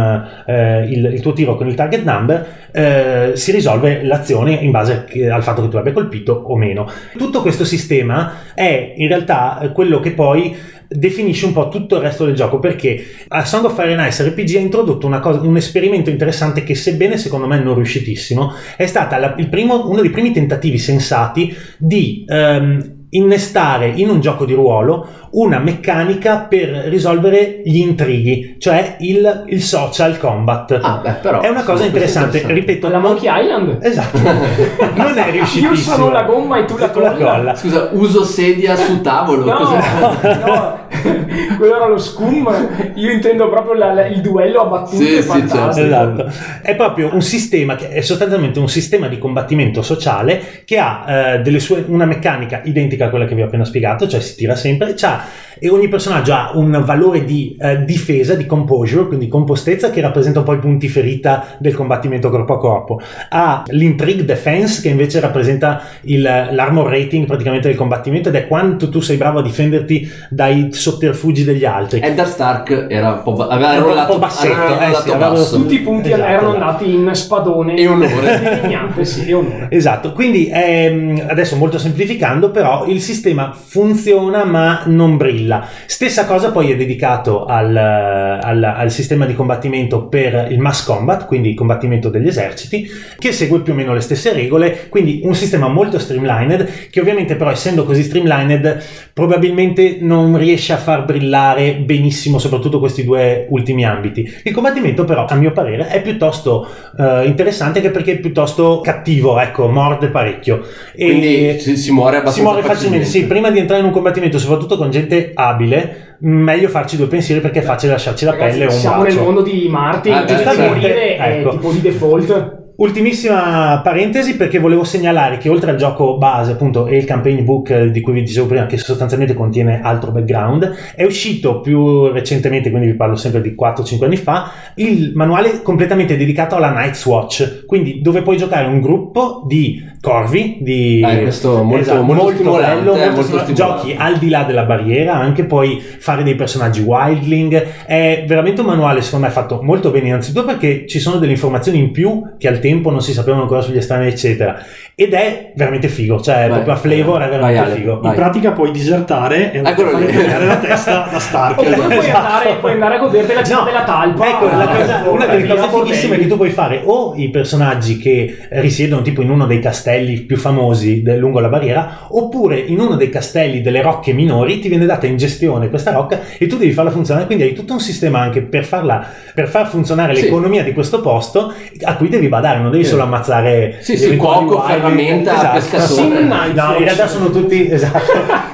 E: eh, il, il tuo tiro con il target number, eh, si risolve l'azione in base al fatto che tu abbia colpito o meno. Tutto questo sistema è in realtà quello che poi definisce un po' tutto il resto del gioco perché a Song of Fire and Ice RPG ha introdotto una cosa- un esperimento interessante che sebbene secondo me non riuscitissimo è stato uno dei primi tentativi sensati di ehm, innestare in un gioco di ruolo una meccanica per risolvere gli intrighi cioè il, il social combat
B: Ah, beh, però.
E: è una cosa
B: è
E: interessante, ripeto
C: La Monkey Island?
E: esatto *laughs* non è riuscitissimo
C: Io sono la gomma e tu la
E: Tu la
C: colla.
E: colla
B: Scusa, uso sedia su tavolo.
C: No,
B: cos'è?
C: no, *laughs* quello era lo scum, io intendo proprio la- la- il duello a battute
B: Sì, sì,
C: fantastico.
E: Esatto, è proprio un sistema che è sostanzialmente un sistema di combattimento sociale che ha eh, delle sue, una meccanica identica a quella che vi ho appena spiegato, cioè si tira sempre, c'ha- e ogni personaggio ha un valore di eh, difesa, di composure, quindi compostezza che rappresenta un po' i punti ferita del combattimento corpo a corpo, ha l'intrigue defense che invece rappresenta il- l'armor rating praticamente del combattimento ed è quanto tu sei bravo a difenderti dai sotterfugi degli altri.
B: Eddard Stark era un po', ba- aveva
E: Era un po' bassetto,
B: aveva
E: eh, sì, aveva
B: basso.
C: Tutti i punti
E: Esatto,
C: erano
E: esatto.
C: andati in spadone
B: E onore. *laughs*
C: Sì, e onore.
E: Esatto, quindi ehm, adesso molto semplificando, però il sistema funziona ma non brilla. Stessa cosa poi è dedicato al, al- al sistema di combattimento per il mass combat, quindi il combattimento degli eserciti, che segue più o meno le stesse regole, quindi un sistema molto streamlined, che ovviamente però essendo così streamlined probabilmente non riesce a far brillare benissimo soprattutto questi due ultimi ambiti. Il combattimento però, a mio parere, è piuttosto eh, interessante anche perché è piuttosto cattivo, ecco, morde parecchio. E
B: Quindi si, si muore abbastanza
E: si muore facilmente. Sì, prima di entrare in un combattimento, soprattutto con gente abile, meglio farci due pensieri perché è facile lasciarci la
C: Ragazzi,
E: pelle o un
C: siamo nel
E: braccio.
C: mondo di Martin,
B: Ah,
E: giustamente,
C: morire è
E: ecco.
C: tipo di default. *laughs*
E: Ultimissima parentesi perché volevo segnalare che oltre al gioco base appunto e il campaign book eh, di cui vi dicevo prima che sostanzialmente contiene altro background è uscito più recentemente quindi vi parlo sempre di 4-5 anni fa il manuale completamente dedicato alla Night's Watch. Quindi dove puoi giocare un gruppo di corvi di
B: Eh, questo molto- molto stimolante,
E: bello molto
B: molto
E: giochi al di là della barriera anche puoi fare dei personaggi wildling è veramente un manuale secondo me fatto molto bene innanzitutto perché ci sono delle informazioni in più che al tempo non si sapevano ancora sugli estranei eccetera ed è veramente figo cioè
B: Vai,
E: proprio a flavor è
B: vai,
E: veramente
B: Ale,
E: figo
B: vai.
D: In pratica puoi disertare e andare a
B: Eccolo
D: fare tagliare la testa da *laughs* Stark.
C: Oppure puoi,
E: Esatto.
C: andare, puoi andare a goderti la città
E: No,
C: della talpa.
E: Ecco, la cosa-
C: Ecco,
E: una delle cose fighissime è che tu puoi fare o i personaggi che risiedono tipo in uno dei castelli più famosi del- lungo la barriera, oppure in uno dei castelli delle rocche minori ti viene data in gestione questa rocca e tu devi farla funzionare, quindi hai tutto un sistema anche per farla per far funzionare
B: Sì.
E: l'economia di questo posto a cui devi badare, non devi
B: Sì.
E: solo ammazzare
B: Sì, sì, cuoco, ferramenta,
E: Esatto.
B: pescatore.
C: Night
E: No, in realtà sono tutti *laughs* esatto,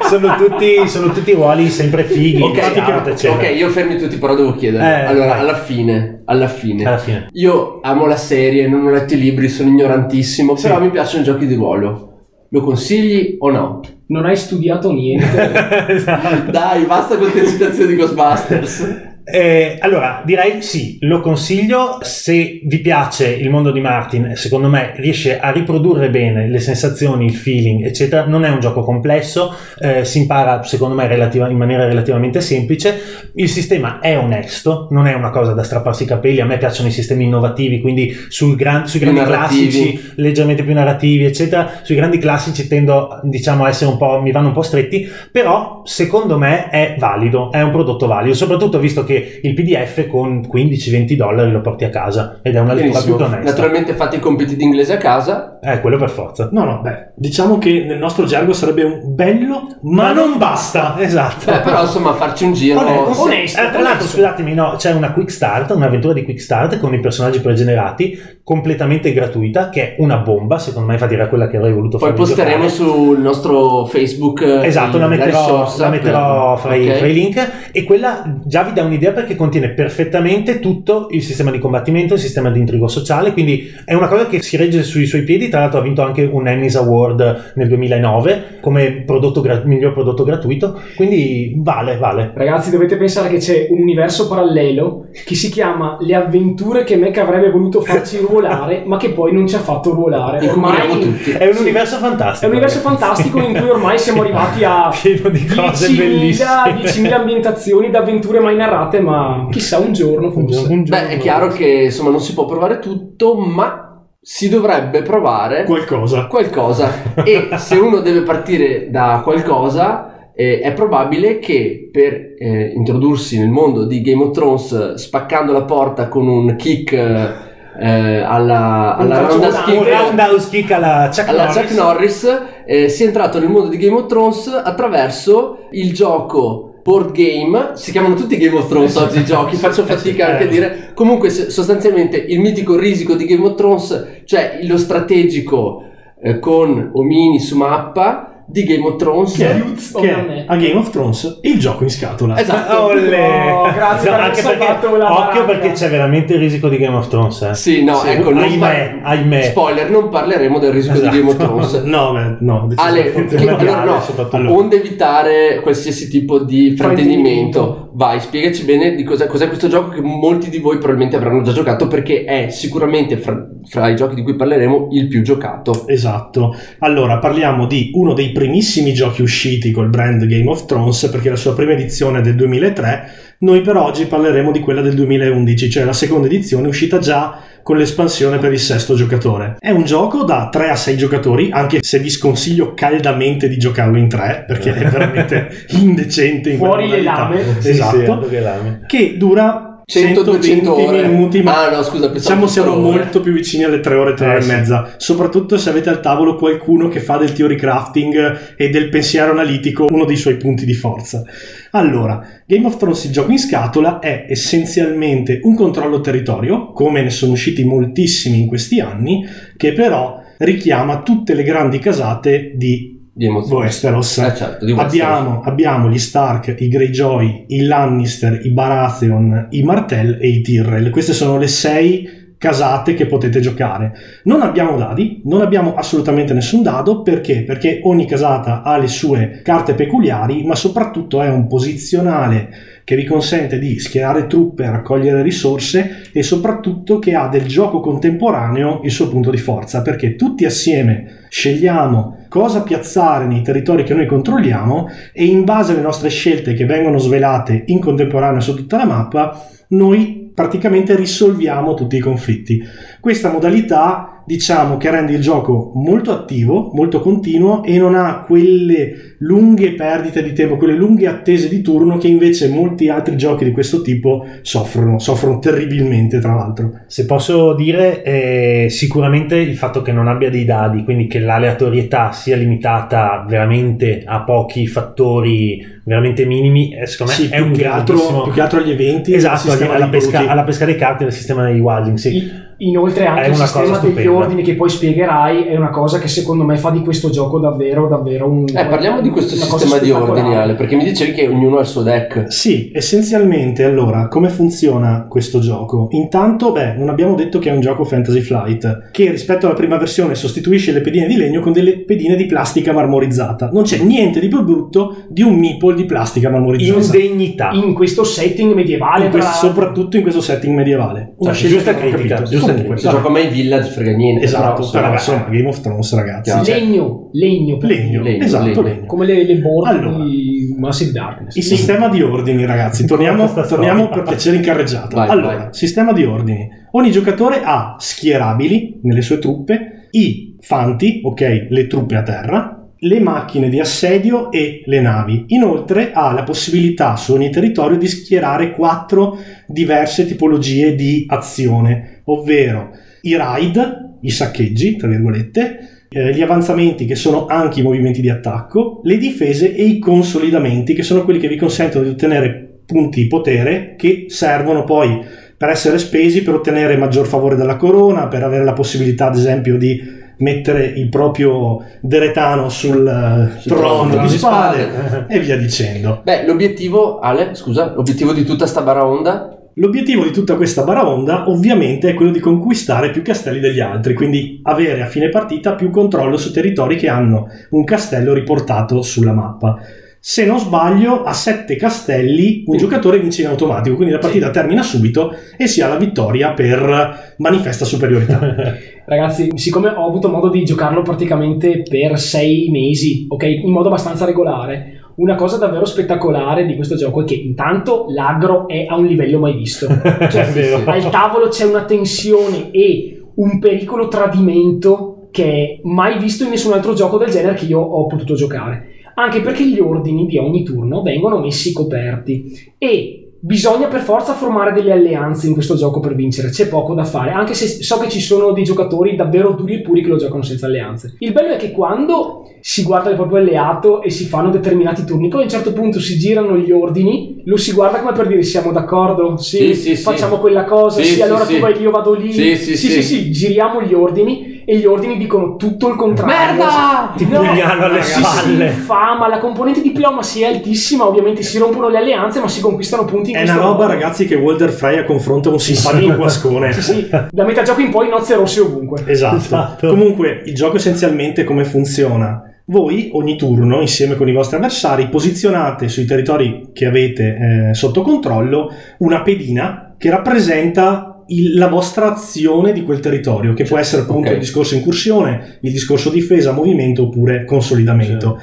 E: sono tutti sono tutti ruoli sempre fighi,
B: Ok,
E: scout,
B: ok, io fermi tutti, però devo chiedere.
E: Eh,
B: allora,
E: vai.
B: alla fine, alla fine,
E: alla fine.
B: io amo la serie, non ho letto i libri, sono ignorantissimo,
E: Sì.
B: però mi piacciono i giochi di ruolo. Lo consigli o no?
C: Non hai studiato niente. *laughs*
E: Esatto.
B: Dai, basta con le citazioni di Ghostbusters.
E: Eh, allora, direi sì, lo consiglio. Se vi piace il mondo di Martin, secondo me riesce a riprodurre bene le sensazioni, il feeling, eccetera. Non è un gioco complesso, eh, si impara, secondo me, relativa- in maniera relativamente semplice. Il sistema è onesto, non è una cosa da strapparsi i capelli. A me piacciono i sistemi innovativi, quindi sul gran- sui grandi
B: narrativi.
E: classici, leggermente più narrativi, eccetera. Sui grandi classici tendo, diciamo, a essere un po', mi vanno un po' stretti, però secondo me è valido, è un prodotto valido, soprattutto visto che il PDF con 15-20 dollari lo porti a casa ed è una lettura più onesta.
B: Naturalmente fate i compiti di inglese a casa.
E: Eh, quello per forza.
D: No, no, beh, diciamo che nel nostro gergo sarebbe un bello, ma, non basta.
E: Esatto.
B: Beh, però insomma farci un giro.
E: Onesto.
C: Onesto,
E: Eh, tra l'altro, scusatemi, no, c'è una quick start, un'avventura di quick start con i personaggi pregenerati completamente gratuita, che è una bomba. Secondo me, infatti, era quella che avrei voluto
B: Poi
E: farvi
B: posteremo
E: giocare.
B: sul nostro Facebook. eh,
E: Esatto,
B: il-
E: la metterò,
B: risorsa
E: la metterò
B: per-
E: fra, i,
B: ok.
E: fra i link e quella già vi dà un'idea perché contiene perfettamente tutto il sistema di combattimento, il sistema di intrigo sociale, quindi è una cosa che si regge sui suoi piedi, tra l'altro ha vinto anche un Emmys Award nel 2009 come prodotto gra- miglior prodotto gratuito, quindi vale, vale.
C: Ragazzi, dovete pensare che c'è un universo parallelo che si chiama Le avventure che Mac avrebbe voluto farci *laughs* ruolare, ma che poi non ci ha fatto ruolare. Ormai
B: tutti.
E: È un
C: Sì.
E: universo
C: è
E: fantastico.
C: un universo fantastico in cui ormai siamo *laughs* arrivati a
E: pieno di cose
C: 10.000
E: bellissime.
C: 10.000 ambientazioni d'avventure mai narrate, ma chissà un giorno forse.
E: Un giorno-
B: Beh, è chiaro che insomma non si può provare tutto, ma si dovrebbe provare
D: Qualcosa.
B: qualcosa. *laughs* e se uno deve partire da qualcosa, eh, è probabile che per eh, introdursi nel mondo di Game of Thrones spaccando la porta con un kick eh, eh, alla, alla roundhouse kick,
E: roundhouse kick alla Chuck
B: alla
E: Norris.
B: Chuck Norris, eh, si è entrato nel mondo di Game of Thrones attraverso il gioco board game, si chiamano tutti Game of Thrones oggi i giochi, faccio *laughs* fatica anche a dire, comunque sostanzialmente il mitico risico di Game of Thrones, cioè lo strategico eh, con omini su mappa, di Game of Thrones.
D: che, è, che
C: a
D: è a Game of Thrones il gioco in scatola.
B: Esatto.
E: Olle.
C: Oh, grazie per aver
E: anche perché, occhio
C: baracca.
E: perché c'è veramente il risico di Game of Thrones. Eh.
B: Sì, no,
E: Sì,
B: ecco, non
E: ahimè,
B: par-
E: ahimè.
B: Spoiler, non parleremo del rischio
E: Esatto.
B: di Game of Thrones. *laughs*
D: No, beh, no,
B: Ale,
D: decisamente
B: che-
D: no.
B: allora no.
D: Allora.
B: onde evitare qualsiasi tipo di fraintendimento, vai, spiegaci bene di cos'è, cos'è questo gioco che molti di voi probabilmente avranno già giocato perché è sicuramente fra, fra i giochi di cui parleremo il più giocato.
D: Esatto. Allora, parliamo di uno dei primissimi giochi usciti col brand Game of Thrones, perché la sua prima edizione è del 2003. Noi per oggi parleremo di quella del 2011, cioè la seconda edizione uscita già con l'espansione per il sesto giocatore. È un gioco da 3 a 6 giocatori, anche se vi sconsiglio caldamente di giocarlo in 3, perché è veramente *laughs* indecente in
C: Fuori le lame.
E: Sì, sì,
D: Esatto.
E: lame.
D: che dura
B: 100, 200 ore.
D: minuti, ma
B: Ah, no, scusa,
D: diciamo siamo
B: ore.
D: molto più vicini alle 3 ore, 3 ore
E: Eh,
D: e
E: sì.
D: mezza. Soprattutto se avete al tavolo qualcuno che fa del theory crafting e del pensiero analitico uno dei suoi punti di forza. Allora, Game of Thrones il gioco in scatola è essenzialmente un controllo territorio, come ne sono usciti moltissimi in questi anni, che però richiama tutte le grandi casate di
B: Of Thrones.
D: Westeros.
B: Eh, certo, di Westeros.
D: Abbiamo, abbiamo gli Stark, i Greyjoy, i Lannister, i Baratheon, i Martell e i Tyrell. Queste sono le sei casate che potete giocare. Non abbiamo dadi, non abbiamo assolutamente nessun dado perché? Perché ogni casata ha le sue carte peculiari, ma soprattutto è un posizionale che vi consente di schierare truppe, raccogliere risorse e soprattutto che ha del gioco contemporaneo il suo punto di forza, perché tutti assieme scegliamo cosa piazzare nei territori che noi controlliamo e in base alle nostre scelte che vengono svelate in contemporanea su tutta la mappa, noi praticamente risolviamo tutti i conflitti. Questa modalità diciamo che rende il gioco molto attivo, molto continuo e non ha quelle lunghe perdite di tempo, quelle lunghe attese di turno che invece molti altri giochi di questo tipo soffrono, soffrono terribilmente tra l'altro.
E: Se posso dire, eh, sicuramente il fatto che non abbia dei dadi, quindi che l'aleatorietà sia limitata veramente a pochi fattori veramente minimi, eh, secondo me
D: Sì,
E: è un
D: che altro,
E: grandissimo...
D: più che altro agli eventi,
E: Esatto, alla pesca, alla pesca dei carti nel sistema dei wilding, sì.
C: I- Inoltre anche il
E: una
C: sistema degli ordini che poi spiegherai è una cosa che secondo me fa di questo gioco davvero davvero un
B: Eh, parliamo di questo sistema di ordini, Ale, perché mi dicevi che ognuno ha il suo deck.
D: Sì, essenzialmente allora come funziona questo gioco? Intanto, beh, non abbiamo detto che è un gioco Fantasy Flight, che rispetto alla prima versione sostituisce le pedine di legno con delle pedine di plastica marmorizzata. Non c'è niente di più brutto di un meeple di plastica marmorizzata.
E: Indegnità.
C: in questo setting medievale
D: In
C: tra
D: questo- soprattutto in questo setting medievale. Una
E: Cioè,
D: scelta
E: giusta critica, giusta
D: Comunque,
B: Se
D: vabbè.
B: gioco mai Village frega niente.
D: Esatto,
B: però,
D: però insomma, Game of Thrones, ragazzi. Cioè,
C: legno legno
D: legno,
B: legno,
D: esatto,
B: legno.
D: legno.
C: come le, le board
D: Allora.
C: di Massive Darkness
D: Il sistema di ordini, ragazzi, torniamo, torniamo per piacere in carreggiata.
B: Vai,
D: allora,
B: vai.
D: sistema di ordini. Ogni giocatore ha schierabili nelle sue truppe, i fanti, ok, le truppe a terra, le macchine di assedio e le navi. Inoltre ha la possibilità su ogni territorio di schierare quattro diverse tipologie di azione, ovvero i raid, i saccheggi, tra virgolette, eh, gli avanzamenti che sono anche i movimenti di attacco, le difese e i consolidamenti che sono quelli che vi consentono di ottenere punti potere che servono poi per essere spesi per ottenere maggior favore dalla corona, per avere la possibilità ad esempio di mettere il proprio deretano sul, eh,
B: Sul
D: trono
B: trono
D: di
B: di
D: spade
B: spade.
D: e via dicendo.
B: Beh, l'obiettivo, Ale, scusa, l'obiettivo di tutta sta baraonda
D: L'obiettivo di tutta questa baraonda ovviamente è quello di conquistare più castelli degli altri, quindi avere a fine partita più controllo su territori che hanno un castello riportato sulla mappa. Se non sbaglio, a sette castelli un
B: Sì.
D: giocatore vince in automatico, quindi la partita termina subito e si ha la vittoria per manifesta superiorità. *laughs*
C: Ragazzi, siccome ho avuto modo di giocarlo praticamente per sei mesi, ok, in modo abbastanza regolare, una cosa davvero spettacolare di questo gioco è che intanto l'agro è a un livello mai visto. *laughs* Cioè, al tavolo c'è una tensione e un pericolo tradimento che è mai visto in nessun altro gioco del genere che io ho potuto giocare. Anche perché gli ordini di ogni turno vengono messi coperti e bisogna per forza formare delle alleanze in questo gioco per vincere, c'è poco da fare, anche se so che ci sono dei giocatori davvero duri e puri che lo giocano senza alleanze. Il bello è che quando si guarda il proprio alleato e si fanno determinati turni, poi a un certo punto si girano gli ordini, lo si guarda come per dire siamo d'accordo, sì,
B: Sì, sì, sì.
C: facciamo quella cosa,
B: Sì,
C: sì,
B: sì,
C: allora
B: sì.
C: tu vai io vado lì,
B: Sì, sì,
C: sì,
B: sì.
C: sì, giriamo gli ordini ordini e gli ordini dicono tutto il contrario.
B: Merda!
E: Ti pugnano alle
C: sì,
E: spalle.
C: Si infama, la componente diplomacy è altissima, ovviamente si rompono le alleanze, ma si conquistano punti in
D: È una roba,
C: modo.
D: ragazzi, che Walter Frey affronta un simpatico guascone.
C: Sì, sì. Da metà gioco in poi nozze rosse ovunque.
D: Esatto.
E: Esatto.
D: Comunque, il gioco essenzialmente come funziona? Voi ogni turno, insieme con i vostri avversari, posizionate sui territori che avete eh, sotto controllo una pedina che rappresenta il- la vostra azione di quel territorio, che può essere appunto
B: ok.
D: il discorso incursione, il discorso difesa, movimento oppure consolidamento.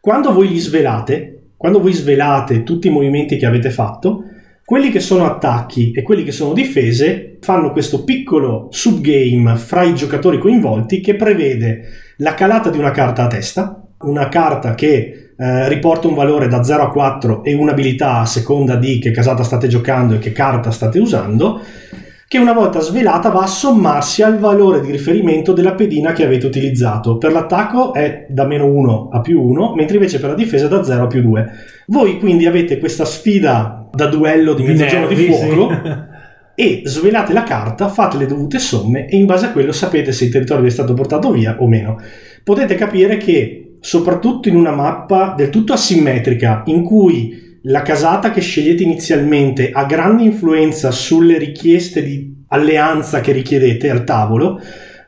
D: Quando voi li svelate, quando voi svelate tutti i movimenti che avete fatto, quelli che sono attacchi e quelli che sono difese fanno questo piccolo subgame fra i giocatori coinvolti che prevede la calata di una carta a testa, una carta che eh, riporta un valore da 0 a 4 e un'abilità a seconda di che casata state giocando e che carta state usando, che una volta svelata va a sommarsi al valore di riferimento della pedina che avete utilizzato. Per l'attacco è da meno 1 a più 1, mentre invece per la difesa è da 0 a più 2. Voi quindi avete questa sfida da duello di mezzogiorno di
E: nervi, sì.
D: fuoco *laughs* e svelate la carta, fate le dovute somme e in base a quello sapete se il territorio vi è stato portato via o meno. Potete capire che soprattutto in una mappa del tutto asimmetrica in cui la casata che scegliete inizialmente ha grande influenza sulle richieste di alleanza che richiedete al tavolo,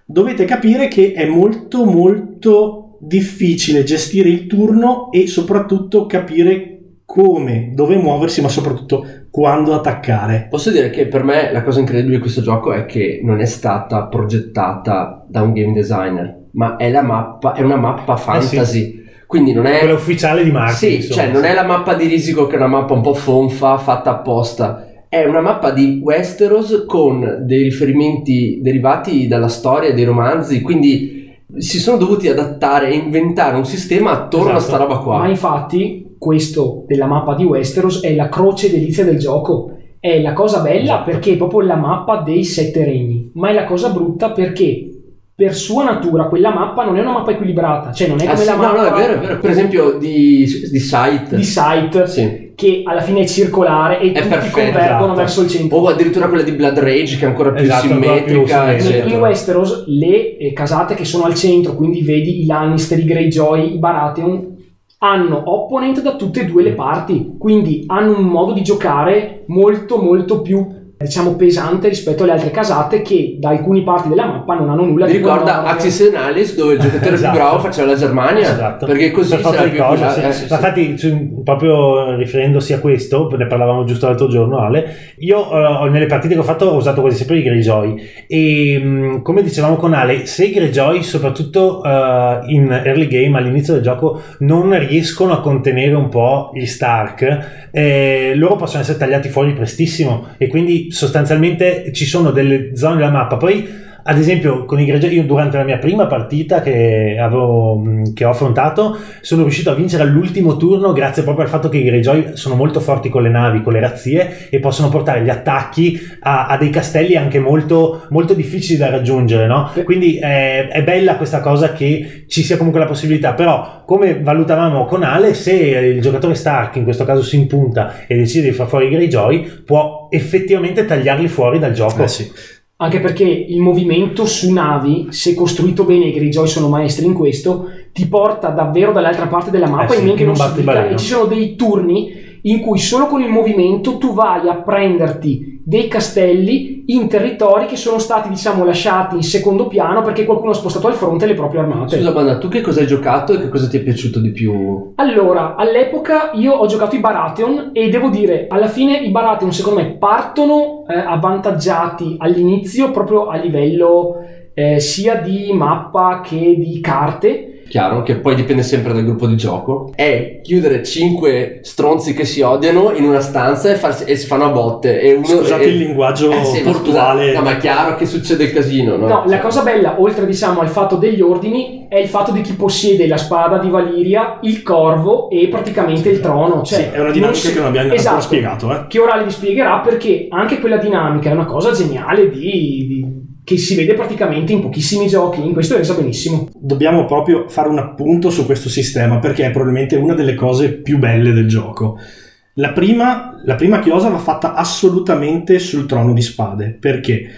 D: dovete capire che è molto molto difficile gestire il turno e soprattutto capire come, dove muoversi, ma soprattutto quando attaccare.
B: Posso dire che per me la cosa incredibile di questo gioco è che non è stata progettata da un game designer, ma è la mappa, è una mappa fantasy. Quindi non è
E: Quella ufficiale di Martin.
B: Sì,
E: insomma,
B: cioè non è la mappa di Risico che è una mappa un po' fonfa, fatta apposta. È una mappa di Westeros con dei riferimenti derivati dalla storia e dei romanzi, quindi si sono dovuti adattare e inventare un sistema attorno a
E: Esatto.
B: sta roba qua.
C: Ma infatti, questo della mappa di Westeros è la croce delizia del gioco. È la cosa bella
E: Esatto.
C: perché è proprio la mappa dei sette regni, ma è la cosa brutta perché per sua natura quella mappa non è una mappa equilibrata, cioè non è
B: Ah,
C: come
B: sì,
C: la
B: no,
C: mappa
B: no, è vero, è vero. Per esempio di, di Sight.
C: di Sight
B: Sì.
C: che alla fine è circolare e
B: È
C: tutti
B: perfetta,
C: convergono
E: esatto.
C: verso il centro.
B: O addirittura quella di Blood Rage che è ancora più
E: Esatto, ancora più
B: simmetrica,
E: simmetrica.
C: In- Westeros le eh, casate che sono al centro, quindi vedi i Lannister, i Greyjoy, i Baratheon, hanno opponent da tutte e due le parti, quindi hanno un modo di giocare molto molto più diciamo pesante rispetto alle altre casate che da alcune parti della mappa non hanno nulla
B: Mi
C: di
B: ricorda
C: nord.
B: Axis Alice dove il giocatore
E: Esatto.
B: più bravo faceva la Germania
E: Esatto.
B: perché così
E: per forza di cose,
B: eh,
E: sì.
B: sì, sì.
E: Infatti su- proprio riferendosi a questo ne parlavamo giusto l'altro giorno Ale io eh, nelle partite che ho fatto ho usato quasi sempre i Greyjoy e mh, come dicevamo con Ale se i Greyjoy soprattutto eh, in early game all'inizio del gioco non riescono a contenere un po' gli Stark eh, loro possono essere tagliati fuori prestissimo e quindi sostanzialmente ci sono delle zone della mappa. Poi ad esempio con i Greyjoy io durante la mia prima partita che, avevo, che ho affrontato sono riuscito a vincere all'ultimo turno grazie proprio al fatto che i Greyjoy sono molto forti con le navi, con le razzie e possono portare gli attacchi a, a dei castelli anche molto, molto difficili da raggiungere no? Quindi è, è bella questa cosa che ci sia comunque la possibilità però come valutavamo con Ale se il giocatore Stark in questo caso si impunta e decide di far fuori i Greyjoy può effettivamente tagliarli fuori dal gioco
D: Eh sì.
C: Anche perché il movimento su navi, se costruito bene, i Greyjoy sono maestri in questo, ti porta davvero dall'altra parte della mappa
E: Eh sì,
C: in che non si. E ci sono dei turni in cui solo con il movimento tu vai a prenderti dei castelli in territori che sono stati, diciamo, lasciati in secondo piano perché qualcuno ha spostato al fronte le proprie armate.
B: Scusa Banda, tu che cosa hai giocato e che cosa ti è piaciuto di più?
C: Allora, all'epoca io ho giocato i Baratheon e devo dire, alla fine i Baratheon secondo me partono eh, avvantaggiati all'inizio proprio a livello eh, sia di mappa che di carte.
B: Chiaro, che poi dipende sempre dal gruppo di gioco. È chiudere cinque stronzi che si odiano in una stanza e, farsi- e si fanno a botte. E uno,
D: Scusate
B: e-
D: il linguaggio
B: Eh sì, ma
D: portuale.
B: scusa, No, ma è chiaro che succede il casino, no?
C: No, la cosa bella, oltre diciamo al fatto degli ordini, è il fatto di chi possiede la spada di Valiria, il corvo e praticamente il trono. Cioè,
D: Sì, è una dinamica
C: si-
D: che non abbiamo
C: Esatto.
D: ancora spiegato. Eh.
C: che ora vi spiegherà perché anche quella dinamica è una cosa geniale di- di- che si vede praticamente in pochissimi giochi, in questo è resa benissimo.
D: Dobbiamo proprio fare un appunto su questo sistema perché è probabilmente una delle cose più belle del gioco. La prima, la prima chiosa va fatta assolutamente sul trono di spade perché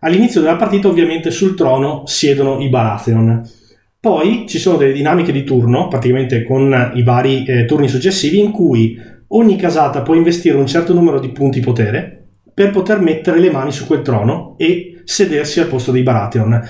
D: All'inizio della partita ovviamente sul trono siedono i Baratheon. Poi ci sono delle dinamiche di turno, praticamente con i vari eh, turni successivi, in cui ogni casata può investire un certo numero di punti potere per poter mettere le mani su quel trono e sedersi al posto dei Baratheon.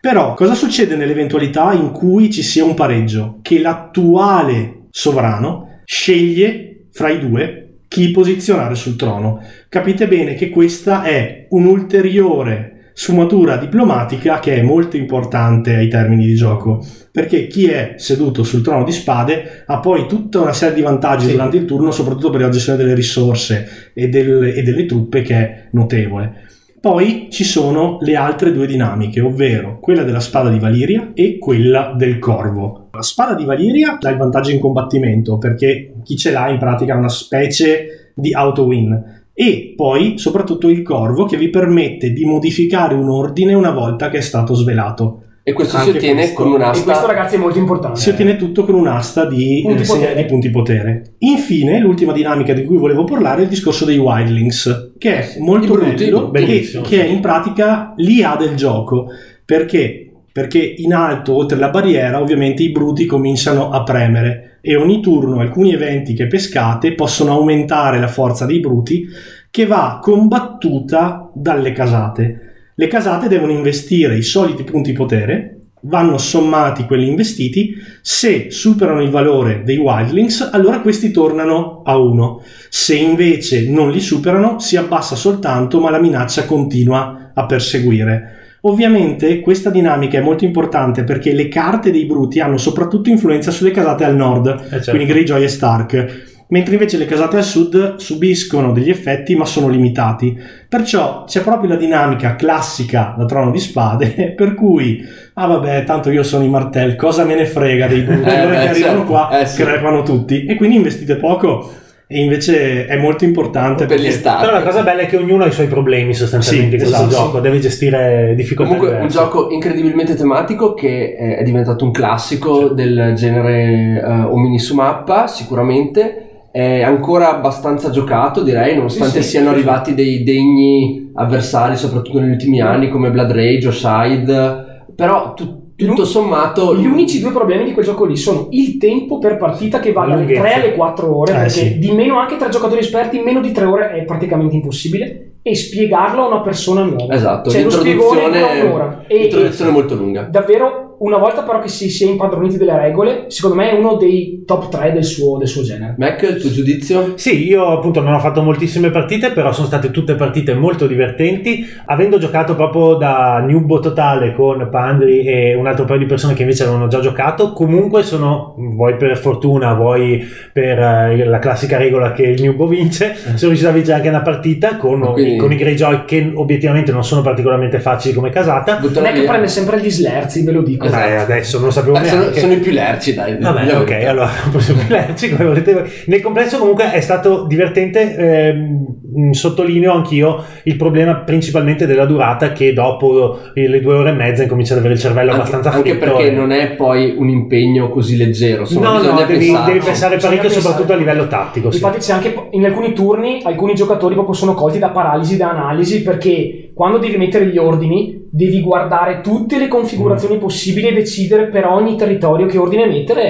D: Però cosa succede nell'eventualità in cui ci sia un pareggio? Che l'attuale sovrano sceglie fra i due chi posizionare sul trono. Capite bene che questa è un'ulteriore sfumatura diplomatica che è molto importante ai termini di gioco, perché chi è seduto sul trono di spade ha poi tutta una serie di vantaggi
C: Sì.
D: durante il turno, soprattutto per la gestione delle risorse e, del- e delle truppe che è notevole. Poi ci sono le altre due dinamiche, ovvero quella della spada di Valiria e quella del corvo. La spada di Valiria dà il vantaggio in combattimento perché chi ce l'ha in pratica è una specie di auto-win e poi soprattutto il corvo che vi permette di modificare un ordine una volta che è stato svelato.
B: E questo si
D: Anche
B: ottiene
D: questo.
B: con
C: E questo
B: un'asta.
C: ragazzi è molto importante.
D: Si ottiene tutto con un'asta di,
C: Punti
D: eh,
C: potere.
D: di punti potere. Infine, l'ultima dinamica di cui volevo parlare è il discorso dei wildlings, che è molto
B: I bruti,
D: bello e
E: bellissimo,
D: che
E: sì.
D: è in pratica l'IA del gioco. Perché? Perché in alto, oltre la barriera, ovviamente i bruti cominciano a premere e ogni turno alcuni eventi che pescate possono aumentare la forza dei bruti che va combattuta dalle casate. Le casate devono investire i soliti punti potere, vanno sommati quelli investiti, se superano il valore dei wildlings, allora questi tornano a 1. Se invece non li superano, si abbassa soltanto, ma la minaccia continua a perseguire. Ovviamente questa dinamica è molto importante perché le carte dei bruti hanno soprattutto influenza sulle casate al nord,
E: Eh, certo.
D: quindi Greyjoy e Stark, mentre invece le casate al sud subiscono degli effetti ma sono limitati. Perciò c'è proprio la dinamica classica da trono di spade, *laughs* per cui, ah vabbè, tanto io sono i martell, cosa me ne frega dei *laughs* brutti,
B: Eh,
D: ora
B: beh,
D: che arrivano
B: certo.
D: qua
B: Eh, sì.
D: crepano tutti. E quindi investite poco e invece è molto importante
B: Per gli stati.
E: Però la cosa bella è che ognuno ha i suoi problemi sostanzialmente
D: Sì,
E: in questo
D: esatto.
E: gioco, deve gestire difficoltà
B: Comunque un
E: diverse.
B: gioco incredibilmente tematico che è è diventato un classico del genere eh, omini su mappa, sicuramente. È ancora abbastanza giocato, direi, nonostante
C: Sì, sì,
B: siano
C: sì, sì.
B: arrivati dei degni avversari, soprattutto negli ultimi anni, come Blood Rage o Side. Però tu- tutto sommato.
C: Gli unici due problemi di quel gioco lì sono il tempo per partita che va dalle
E: lunghezza.
C: 3 alle 4 ore,
D: Eh,
C: perché
D: sì.
C: di meno anche tra giocatori esperti, in meno di 3 ore è praticamente impossibile, e spiegarlo a una persona nuova.
B: Esatto,
C: Cioè lo spiegone
B: l'introduzione,
C: un'ora. E,
B: l'introduzione molto lunga.
C: davvero, una volta però che si sia impadroniti delle regole, secondo me è uno dei top 3 del suo, del suo genere.
B: Mac, il tuo giudizio?
E: Sì, io appunto non ho fatto moltissime partite, però sono state tutte partite molto divertenti. Avendo giocato proprio da Newbo totale con Pandri e un altro paio di persone che invece avevano già giocato, comunque sono, vuoi per fortuna, vuoi per eh, la classica regola che il Newbo vince, sono riuscito a vincere anche una partita con,
B: Quindi-
E: con i Greyjoy che obiettivamente non sono particolarmente facili come casata.
C: Non è che prende sempre gli slerzi, ve lo dico.
B: Esatto.
E: Eh, adesso non lo sapevo
B: Eh, sono,
E: neanche.
B: sono i più lerci, dai.
E: Vabbè, ok,
B: verità.
E: allora *laughs* possiamo pilarci come volete voi. Nel complesso comunque è stato divertente, ehm, sottolineo anch'io il problema principalmente della durata che dopo eh, le due ore e mezza incomincia ad avere il cervello
B: Anche,
E: abbastanza
B: anche
E: fritto
B: perché
E: e-
B: non è poi un impegno così leggero. Insomma,
E: No, no, devi, devi pensare parecchio
C: pensare.
E: soprattutto a livello tattico. sì.
C: Infatti c'è anche in alcuni turni alcuni giocatori proprio sono colti da paralisi da analisi perché quando devi mettere gli ordini devi guardare tutte le configurazioni
E: Mm.
C: possibili e decidere per ogni territorio che ordine mettere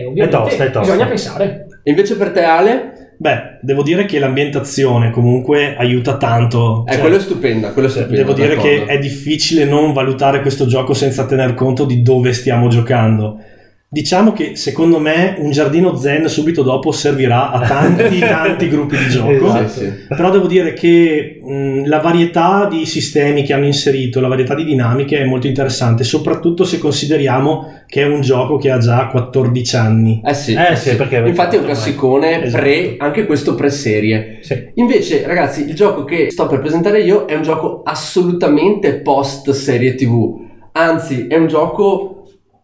C: e ovviamente
E: È tosta, è tosta.
C: bisogna pensare.
B: E invece per te, Ale?
D: Beh, devo dire che l'ambientazione comunque aiuta tanto.
B: Eh,
D: Cioè,
B: quello è stupenda, quello è stupenda.
D: Devo dire
B: d'accordo.
D: che è difficile non valutare questo gioco senza tener conto di dove stiamo giocando. Diciamo che secondo me un giardino zen subito dopo servirà a tanti *laughs* tanti gruppi di gioco.
E: Esatto.
B: Sì, sì.
D: Però devo dire che mh, la varietà di sistemi che hanno inserito, la varietà di dinamiche è molto interessante, soprattutto se consideriamo che è un gioco che ha già 14 anni.
B: Eh sì,
E: Eh sì, perché-
B: infatti è un classicone
D: Esatto.
B: pre, anche questo pre-serie.
E: Sì.
B: Invece, ragazzi, il gioco che sto per presentare io è un gioco assolutamente post-serie TV. Anzi, è un gioco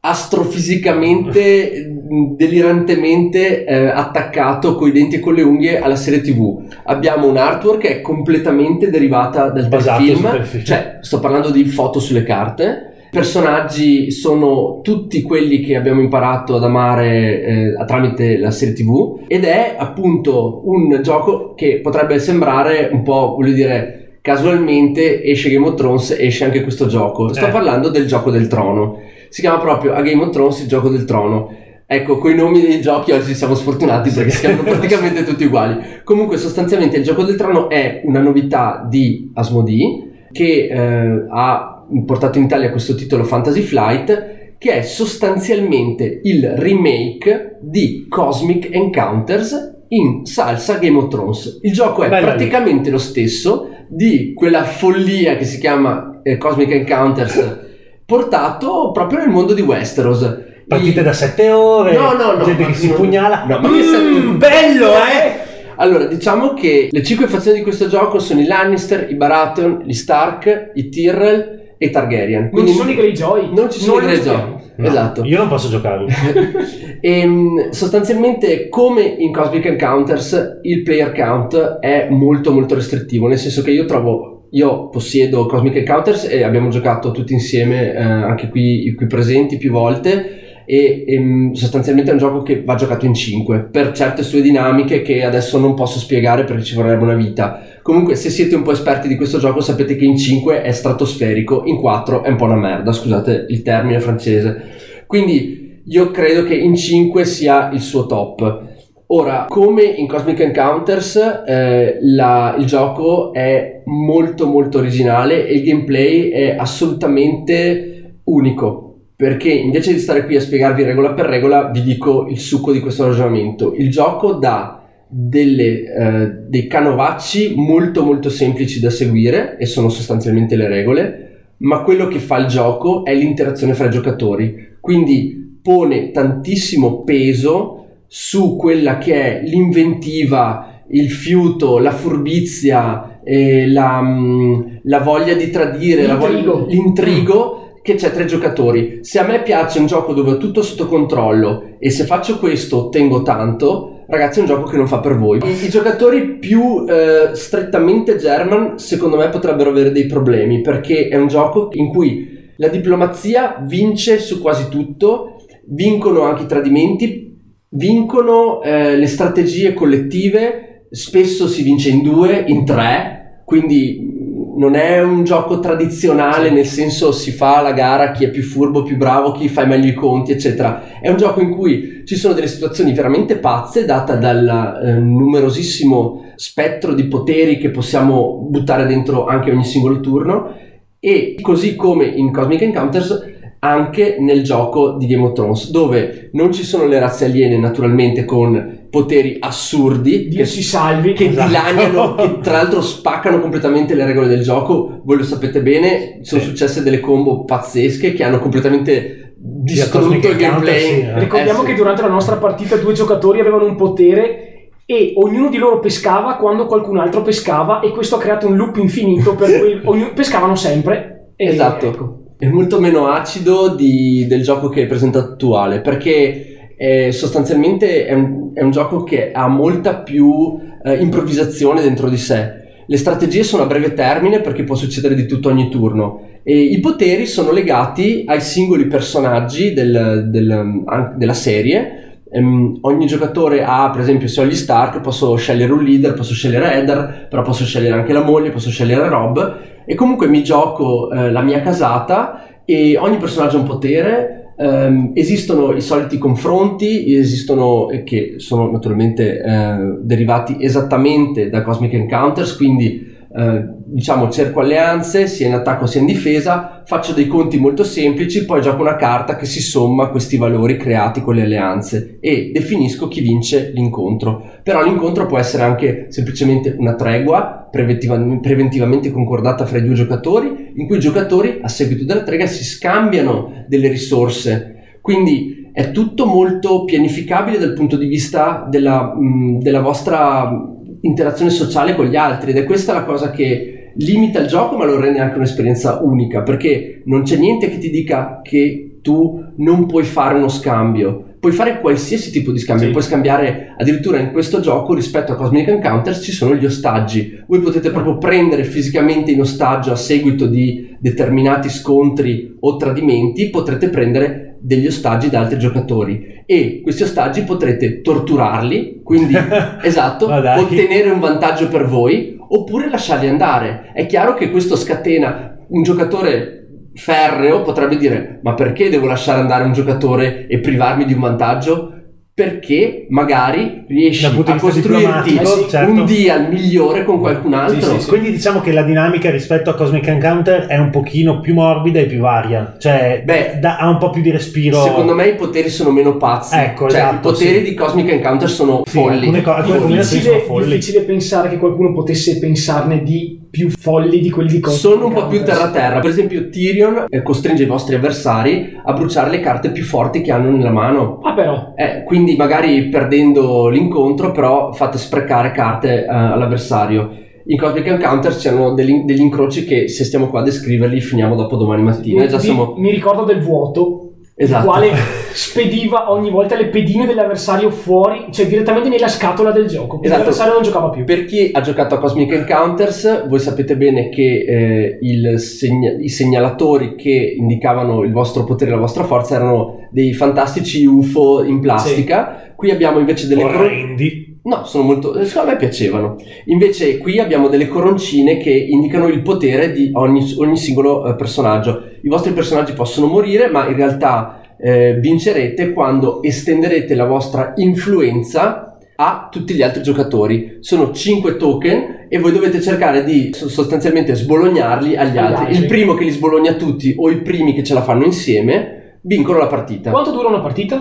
B: astrofisicamente, delirantemente eh, attaccato coi denti e con le unghie alla serie TV. Abbiamo un artwork che è completamente derivata dal
E: Basato
B: film,
E: telefilm.
B: cioè sto parlando di foto sulle carte. I personaggi sono tutti quelli che abbiamo imparato ad amare eh, tramite la serie TV ed è appunto un gioco che potrebbe sembrare un po', voglio dire, casualmente esce Game of Thrones, esce anche questo gioco. Sto
E: Eh.
B: parlando del gioco del trono. Si chiama proprio a Game of Thrones il gioco del trono. Ecco, con i nomi dei giochi oggi siamo sfortunati perché si chiamano praticamente tutti uguali. Comunque, sostanzialmente, il gioco del trono è una novità di Asmodee che eh, ha portato in Italia questo titolo Fantasy Flight che è sostanzialmente il remake di Cosmic Encounters in salsa Game of Thrones. Il gioco è
E: lì.
B: praticamente lo stesso di quella follia che si chiama eh, Cosmic Encounters *laughs* portato proprio nel mondo di Westeros.
E: Partite
B: I-
E: da 7 ore,
B: No, no, no,
E: gente
B: ma
E: che si
B: non-
E: pugnala.
B: no, ma che
E: Mm,
B: sette-
E: bello, eh!
B: Allora, diciamo che le cinque fazioni di questo gioco sono i Lannister, i Baratheon, gli Stark, i Tyrell e i Targaryen.
C: Non
B: Quindi
C: ci sono i Greyjoy.
B: Non ci sono i
C: Noi
B: Greyjoy.
E: No,
B: Esatto.
E: Io non posso giocarlo. *laughs*
B: E, mh, sostanzialmente, come in Cosmic Encounters, il player count è molto molto restrittivo, nel senso che io trovo, io possiedo Cosmic Encounters e abbiamo giocato tutti insieme, eh, anche qui, qui presenti più volte. E, e, mh, sostanzialmente è un gioco che va giocato in 5 per certe sue dinamiche che adesso non posso spiegare perché ci vorrebbe una vita. Comunque, se siete un po' esperti di questo gioco, sapete che in 5 è stratosferico, in 4 è un po' una merda, scusate il termine francese. Quindi io credo che in 5 sia il suo top. Ora, come in Cosmic Encounters, eh, la- il gioco è molto molto originale e il gameplay è assolutamente unico. Perché invece di stare qui a spiegarvi regola per regola, vi dico il succo di questo ragionamento. Il gioco dà delle, eh, dei canovacci molto molto semplici da seguire e sono sostanzialmente le regole, ma quello che fa il gioco è l'interazione fra i giocatori. Quindi pone tantissimo peso su quella che è l'inventiva, il fiuto, la furbizia, eh, la, mm, la voglia di tradire, la voglia-
C: L'intrigo.
B: l'intrigo che c'è tra i giocatori. Se a me piace un gioco dove ho tutto sotto controllo e se faccio questo ottengo tanto, ragazzi è un gioco che non fa per voi. I, i giocatori più eh, strettamente German secondo me potrebbero avere dei problemi perché è un gioco in cui la diplomazia vince su quasi tutto, vincono anche i tradimenti, vincono eh, le strategie collettive, spesso si vince in due, in tre, quindi non è un gioco tradizionale nel senso si fa la gara chi è più furbo, più bravo, chi fa meglio i conti, eccetera. È un gioco in cui ci sono delle situazioni veramente pazze data dal eh, numerosissimo spettro di poteri che possiamo buttare dentro anche ogni singolo turno e così come in Cosmic Encounters anche nel gioco di Game of Thrones dove non ci sono le razze aliene naturalmente con poteri assurdi
C: Dio
B: che,
C: si salvi.
B: che
E: Esatto.
B: dilaniano *laughs* che tra l'altro spaccano completamente le regole del gioco voi lo sapete bene sono
E: Sì.
B: successe delle combo pazzesche che hanno completamente distrutto il gameplay
E: sì, eh.
C: Ricordiamo
B: Eh, sì.
C: che durante la nostra partita due giocatori avevano un potere e ognuno di loro pescava quando qualcun altro pescava e questo ha creato un loop infinito per *laughs* cui ognuno- pescavano sempre. E
B: Esatto.
C: ecco.
B: È molto meno acido di- del gioco che è presentato attuale perché eh, sostanzialmente è un, è un gioco che ha molta più eh, improvvisazione dentro di sé. Le strategie sono a breve termine perché può succedere di tutto ogni turno e i poteri sono legati ai singoli personaggi del- del- della serie. Ehm, ogni giocatore ha, per esempio, se ho gli Stark, posso scegliere un leader, posso scegliere Eddard, però posso scegliere anche la moglie, posso scegliere Rob e comunque mi gioco eh, la mia casata e ogni personaggio ha un potere. ehm, esistono i soliti confronti, esistono eh, che sono naturalmente eh, derivati esattamente da Cosmic Encounters, quindi eh, diciamo cerco alleanze sia in attacco sia in difesa, faccio dei conti molto semplici, poi gioco una carta che si somma a questi valori creati con le alleanze e definisco chi vince l'incontro. Però l'incontro può essere anche semplicemente una tregua preventiva- preventivamente concordata fra i due giocatori, in cui i giocatori a seguito della trega si scambiano delle risorse. Quindi è tutto molto pianificabile dal punto di vista della, mh, della vostra interazione sociale con gli altri ed è questa la cosa che limita il gioco ma lo rende anche un'esperienza unica perché non c'è niente che ti dica che tu non puoi fare uno scambio puoi fare qualsiasi tipo di scambio
E: Sì.
B: puoi scambiare addirittura in questo gioco rispetto a Cosmic Encounters ci sono gli ostaggi voi potete proprio prendere fisicamente in ostaggio a seguito di determinati scontri o tradimenti potrete prendere degli ostaggi da altri giocatori e questi ostaggi potrete torturarli quindi *laughs* esatto ottenere un vantaggio per voi oppure lasciarli andare. È chiaro che questo scatena un giocatore ferreo potrebbe dire ma perché devo lasciare andare un giocatore e privarmi di un vantaggio? Perché magari riesci a costruirti
E: certo.
B: un deal migliore con qualcun altro.
E: Quindi diciamo che la dinamica rispetto a Cosmic Encounter è un pochino più morbida e più varia, cioè
B: Beh,
E: dà- ha un po' più di respiro.
B: Secondo me i poteri sono meno pazzi.
E: Ecco,
B: cioè,
E: esatto,
B: i poteri
E: sì.
B: di Cosmic Encounter sono
E: Sì,
B: folli.
E: alcune co- alcune combinazioni
C: difficile,
E: sono folli.
C: difficile pensare che qualcuno potesse pensarne di più folli di quelli di Cosmic
B: Sono un po' più terra-terra. Per esempio, Tyrion eh, costringe i vostri avversari a bruciare le carte più forti che hanno nella mano.
C: Ah però,
B: Eh, quindi magari perdendo l'incontro, però fate sprecare carte eh, all'avversario. In Cosmic Encounters c'erano degli, degli incroci che se stiamo qua a descriverli finiamo dopo domani mattina.
C: mi,
B: Già siamo...
C: mi ricordo del vuoto,
B: Esatto.
C: il quale spediva ogni volta le pedine dell'avversario fuori, cioè direttamente nella scatola del gioco.
B: Esatto.
C: L'avversario non giocava più.
B: Per chi ha giocato a Cosmic Encounters, voi sapete bene che eh, il segna- i segnalatori che indicavano il vostro potere e la vostra forza erano dei fantastici UFO in plastica. Qui abbiamo invece delle
E: orrendi.
B: No, sono molto. Secondo me piacevano. Invece, qui abbiamo delle coroncine che indicano il potere di ogni, ogni singolo eh, personaggio. I vostri personaggi possono morire, ma in realtà eh, vincerete quando estenderete la vostra influenza a tutti gli altri giocatori. Sono 5 token e voi dovete cercare di so- sostanzialmente sbolognarli agli altri. Il primo che li sbologna tutti o i primi che ce la fanno insieme vincono la partita.
C: Quanto dura una partita?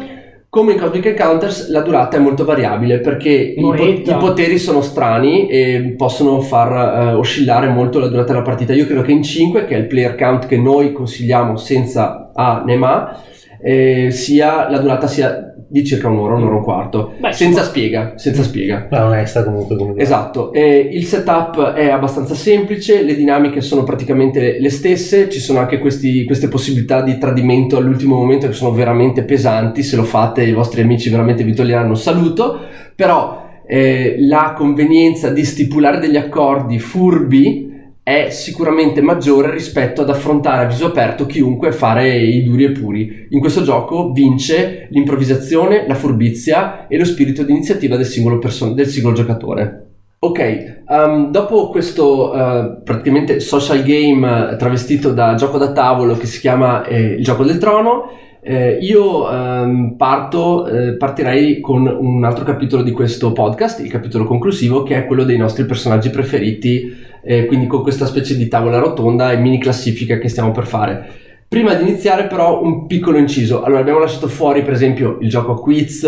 B: Come in Cosmic Encounters la durata è molto variabile perché i, po- i poteri sono strani e possono far eh, oscillare molto la durata della partita. Io credo che in 5, che è il player count che noi consigliamo senza A né Ma, eh, sia, la durata sia di circa un'ora, un'ora e un quarto.
C: Beh,
B: senza spiega, senza spiega.
E: Ma onesta comunque. come dire.
B: Esatto, eh, il setup è abbastanza semplice, le dinamiche sono praticamente le stesse, ci sono anche questi- queste possibilità di tradimento all'ultimo momento che sono veramente pesanti, se lo fate i vostri amici veramente vi toglieranno un saluto, però eh, la convenienza di stipulare degli accordi furbi è sicuramente maggiore rispetto ad affrontare a viso aperto chiunque e fare i duri e puri. In questo gioco vince l'improvvisazione, la furbizia e lo spirito di iniziativa del singolo, person- del singolo giocatore. Ok, um, dopo questo uh, praticamente social game eh, travestito da gioco da tavolo che si chiama eh, il gioco del trono, eh, io ehm, parto, eh, partirei con un altro capitolo di questo podcast, il capitolo conclusivo, che è quello dei nostri personaggi preferiti, eh, quindi con questa specie di tavola rotonda e mini classifica che stiamo per fare. Prima di iniziare però un piccolo inciso, allora abbiamo lasciato fuori per esempio il gioco a quiz,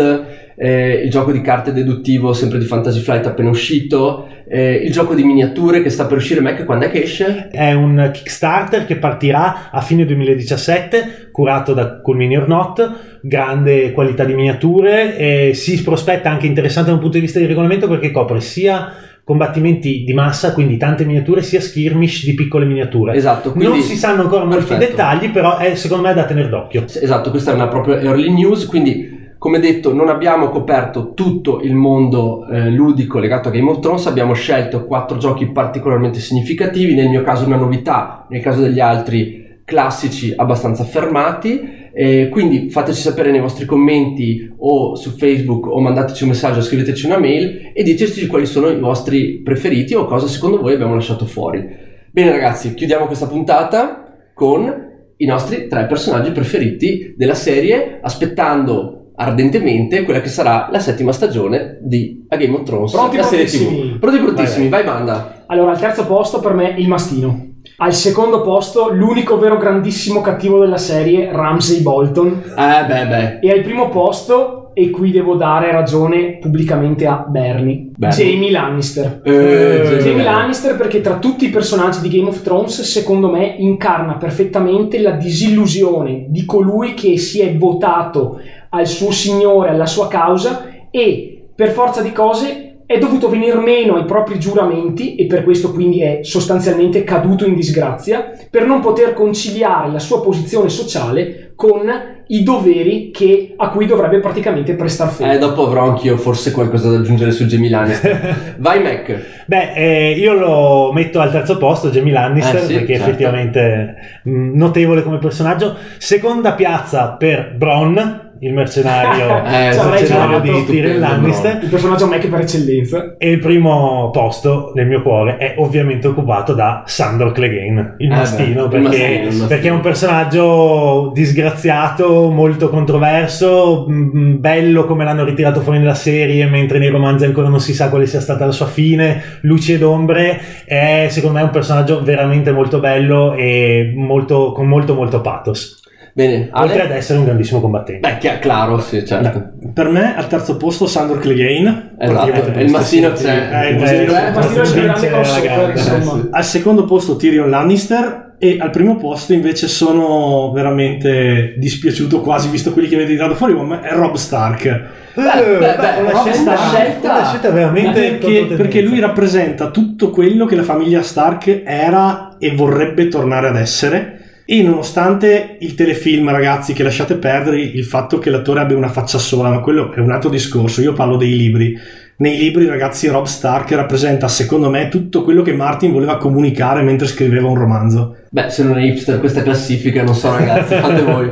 B: eh, il gioco di carte deduttivo sempre di Fantasy Flight appena uscito, eh, il gioco di miniature che sta per uscire Mac, quando è che esce?
E: È un Kickstarter che partirà a fine 2017, curato da Cool Mini or Not, grande qualità di miniature e si prospetta anche interessante da un punto di vista di regolamento perché copre sia combattimenti di massa, quindi tante miniature, sia skirmish di piccole miniature.
B: Esatto, quindi...
E: non si sanno ancora molti
B: Perfetto.
E: dettagli, però è secondo me da tenere d'occhio.
B: Esatto, questa è una proprio early news, quindi come detto non abbiamo coperto tutto il mondo eh, ludico legato a Game of Thrones, abbiamo scelto quattro giochi particolarmente significativi, nel mio caso una novità, nel caso degli altri classici abbastanza affermati, eh, quindi fateci sapere nei vostri commenti o su Facebook o mandateci un messaggio, scriveteci una mail e diteci quali sono i vostri preferiti o cosa secondo voi abbiamo lasciato fuori. Bene ragazzi, chiudiamo questa puntata con i nostri tre personaggi preferiti della serie, aspettando ardentemente quella che sarà la settima stagione di A Game of Thrones,
C: Pronti
B: la serie. TV. Pronti prontissimi,
E: Vai,
B: vai, banda.
C: Allora, al terzo posto per me il mastino. Al secondo posto, l'unico vero grandissimo cattivo della serie, Ramsay Bolton.
B: Eh beh beh.
C: E al primo posto, e qui devo dare ragione pubblicamente a Bernie,
B: Bernie.
C: Jamie Lannister.
B: Eh,
C: Jamie Lannister perché tra tutti i personaggi di Game of Thrones secondo me incarna perfettamente la disillusione di colui che si è votato al suo signore, alla sua causa e per forza di cose è dovuto venir meno ai propri giuramenti e per questo quindi è sostanzialmente caduto in disgrazia per non poter conciliare la sua posizione sociale con i doveri che- a cui dovrebbe praticamente prestar fede.
B: Eh, dopo avrò anch'io forse qualcosa da aggiungere su Jamie Lannister. *laughs* Vai Mac.
E: Beh, eh, io lo metto al terzo posto, Jamie Lannister,
B: Eh sì,
E: perché
B: certo.
E: effettivamente mh, notevole come personaggio. Seconda piazza per Bron, il mercenario, *laughs*
B: Eh,
E: il
C: ci avrei
E: mercenario di Tyrion Lannister.
C: Il personaggio Mac per eccellenza.
E: E il primo posto nel mio cuore è ovviamente occupato da Sandor Clegane, il
B: Eh
E: mastino,
B: beh,
E: perché,
B: il mastino.
E: perché è un personaggio disgraziato, molto controverso, mh, bello come l'hanno ritirato fuori nella serie, mentre nei romanzi ancora non si sa quale sia stata la sua fine, luci ed ombre, è secondo me un personaggio veramente molto bello e molto, con molto molto pathos.
B: Bene, Ale?
E: Oltre ad essere un grandissimo combattente.
B: Beh, chi- claro, sì, certo.
D: Per me al terzo posto Sandor Clegane.
B: Esatto, il c'è.
D: eh, il mastino-
B: Eh,
C: Il Mastino è un grande
E: vince la
C: crossover,
E: gara.
C: insomma.
B: Eh, sì.
D: Al secondo posto Tyrion Lannister e al primo posto invece sono veramente dispiaciuto quasi visto quelli che avete tirato fuori me è Rob Stark
E: Eh,
B: beh, beh,
E: una,
B: Rob
E: scelta,
B: scelta-
E: una scelta veramente
D: perché, perché lui rappresenta tutto quello che la famiglia Stark era e vorrebbe tornare ad essere e nonostante il telefilm ragazzi che lasciate perdere il fatto che l'attore abbia una faccia sola ma quello è un altro discorso io parlo dei libri nei libri ragazzi Rob Stark rappresenta secondo me tutto quello che Martin voleva comunicare mentre scriveva un romanzo
B: Beh, se non è hipster questa classifica, non so ragazzi, *laughs* fate voi.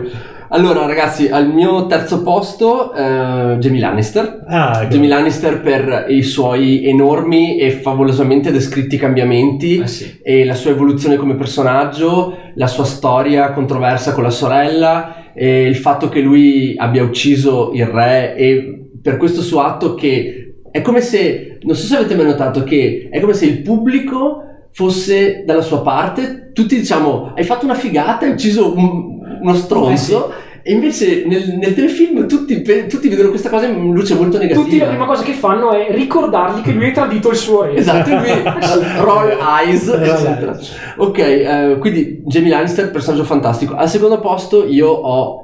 B: Allora ragazzi, al mio terzo posto eh, Jamie Lannister.
E: Ah, ecco.
B: Jamie Lannister per i suoi enormi e favolosamente descritti cambiamenti
C: Eh sì.
B: e la sua evoluzione come personaggio, la sua storia controversa con la sorella e il fatto che lui abbia ucciso il re e per questo suo atto che è come se, non so se avete mai notato che è come se il pubblico fosse dalla sua parte, tutti diciamo hai fatto una figata, hai ucciso un- uno stronzo e invece nel, nel telefilm tutti, pe- tutti vedono questa cosa in luce molto negativa.
C: Tutti la prima cosa che fanno è ricordargli che lui ha tradito il suo re.
B: Esatto, lui *laughs* roll eyes, eccetera. Ok, eh, quindi Jamie Lannister, personaggio fantastico. Al secondo posto io ho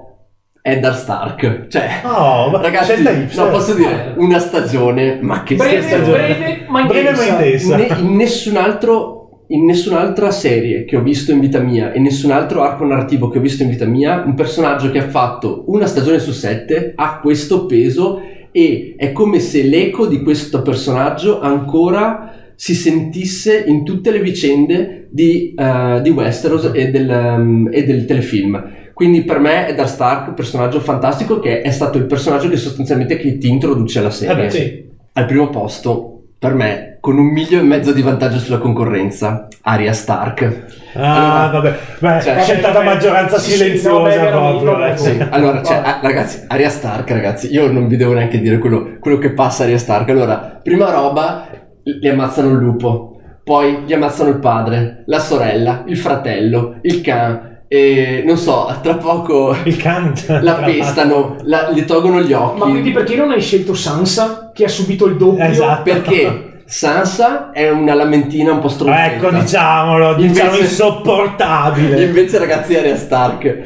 B: Eddard Stark. Cioè,
E: Oh,
B: ragazzi, no, posso dire, una stagione, ma che
C: Breve,
B: stagione.
C: breve, ma
E: Breve
C: intensa.
E: ma intensa.
B: Ne- in nessun altro in nessun'altra serie che ho visto in vita mia e nessun altro arco narrativo che ho visto in vita mia un personaggio che ha fatto una stagione su sette ha questo peso e è come se l'eco di questo personaggio ancora si sentisse in tutte le vicende di, eh, di Westeros e del, um, e del telefilm quindi per me Eddard Stark un personaggio fantastico che è stato il personaggio che sostanzialmente che ti introduce alla serie
E: Eh beh,
C: Sì.
B: al primo posto per me con un miglio e mezzo di vantaggio sulla concorrenza Arya Stark
E: Ah,
B: Allora,
E: vabbè, Beh,
B: cioè,
E: scelta da
C: vabbè,
E: maggioranza
C: sì, sì,
E: silenziosa
C: no, veramente,
E: proprio.
C: vabbè,
E: eh.
B: sì, allora cioè, ah, ragazzi Arya Stark ragazzi io non vi devo neanche dire quello, quello che passa a Arya Stark allora prima roba gli ammazzano il lupo poi gli ammazzano il padre la sorella il fratello il can e non so *laughs* tra poco
E: Il can
B: la pestano la- gli tolgono gli occhi
C: Ma quindi perché non hai scelto Sansa, che ha subito il doppio?
E: Esatto.
B: perché Sansa è una lamentina un po' stronzetta
E: Ecco, diciamolo, diciamo
B: Invece-
E: insopportabile.
B: Invece ragazzi Arya Stark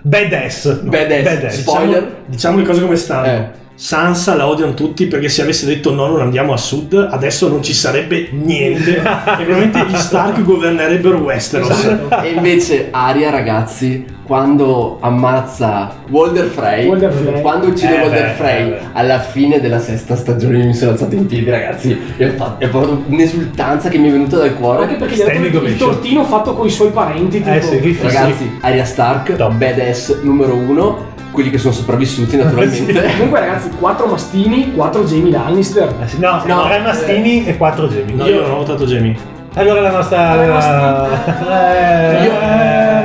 E: Badass.
B: Badass. Spoiler.
D: Diciamo, diciamo le cose come stanno.
B: Eh.
D: Sansa la odiano tutti perché se avesse detto no non andiamo a sud adesso non ci sarebbe niente *laughs* e probabilmente gli Stark governerebbero Westeros
C: Esatto. *laughs*
B: E invece Arya ragazzi quando ammazza Walder Frey,
C: Walder Frey.
B: quando uccide
E: Eh
B: Walder
E: beh,
B: Frey
E: eh beh.
B: alla fine della sesta stagione mi sono alzato in piedi ragazzi e ho fatto- un'esultanza che mi è venuta dal cuore
C: Anche perché gli ha dato il, tortino fatto con i suoi parenti. Tipo.
E: Eh sì,
B: ragazzi Arya Stark
E: Top.
B: badass numero uno quelli che sono sopravvissuti naturalmente
C: Comunque, ragazzi, 4 mastini, 4 Jamie Lannister.
E: Eh No,
B: No,
E: tre mastini e quattro gemi.
D: no io non ho votato Jamie
E: Allora la nostra...
C: Tre mastini.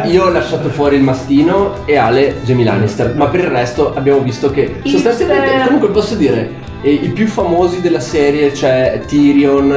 E: Eh,
B: Io ho lasciato fuori il mastino e Ale Jamie Lannister, ma per il resto abbiamo visto che sostanzialmente, comunque posso dire, eh, i più famosi della serie, cioè Tyrion,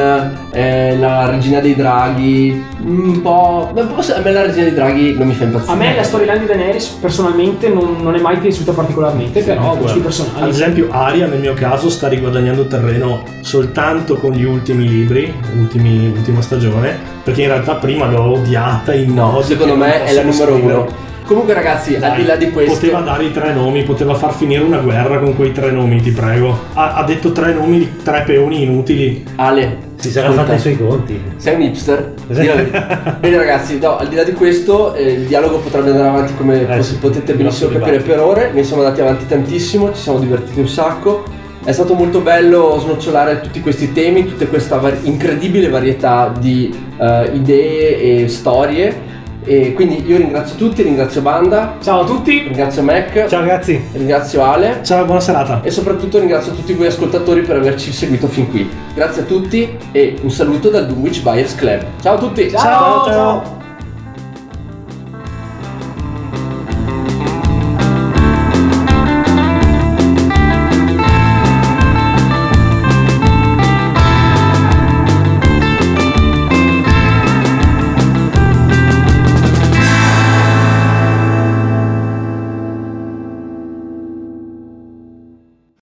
B: eh, la regina dei draghi, un po'... a me la regina dei draghi non mi fa impazzire.
C: A me la storyline di Daenerys personalmente non, non è mai piaciuta particolarmente, però gusti
D: Ad
C: personali.
D: esempio Aria nel mio caso sta riguadagnando terreno soltanto con gli ultimi libri, ultimi- ultima stagione, perché in realtà prima l'ho odiata in
B: No, secondo me è la numero
D: scrivere.
B: uno. Comunque ragazzi, al
D: Dai,
B: di là di questo...
D: Poteva dare i tre nomi, poteva far finire una guerra con quei tre nomi, ti prego. Ha, ha detto tre nomi di tre peoni inutili.
B: Ale,
E: si sarà fatta i suoi conti.
B: Sei un hipster?
E: Esatto.
B: Bene ragazzi, no, al di là di questo, eh, il dialogo potrebbe andare avanti come
E: Eh sì,
B: potete benissimo capire per ore, ne siamo andati avanti tantissimo, ci siamo divertiti un sacco. È stato molto bello snocciolare tutti questi temi, tutta questa var- incredibile varietà di eh, idee e storie. E quindi io ringrazio tutti, ringrazio Banda,
C: Ciao a tutti.
B: ringrazio Mac,
E: Ciao ragazzi.
B: ringrazio Ale
D: Ciao, buona serata.
B: e soprattutto ringrazio tutti voi ascoltatori per averci seguito fin qui. Grazie a tutti e un saluto dal Dunwich Buyers Club. Ciao a tutti!
C: Ciao. ciao.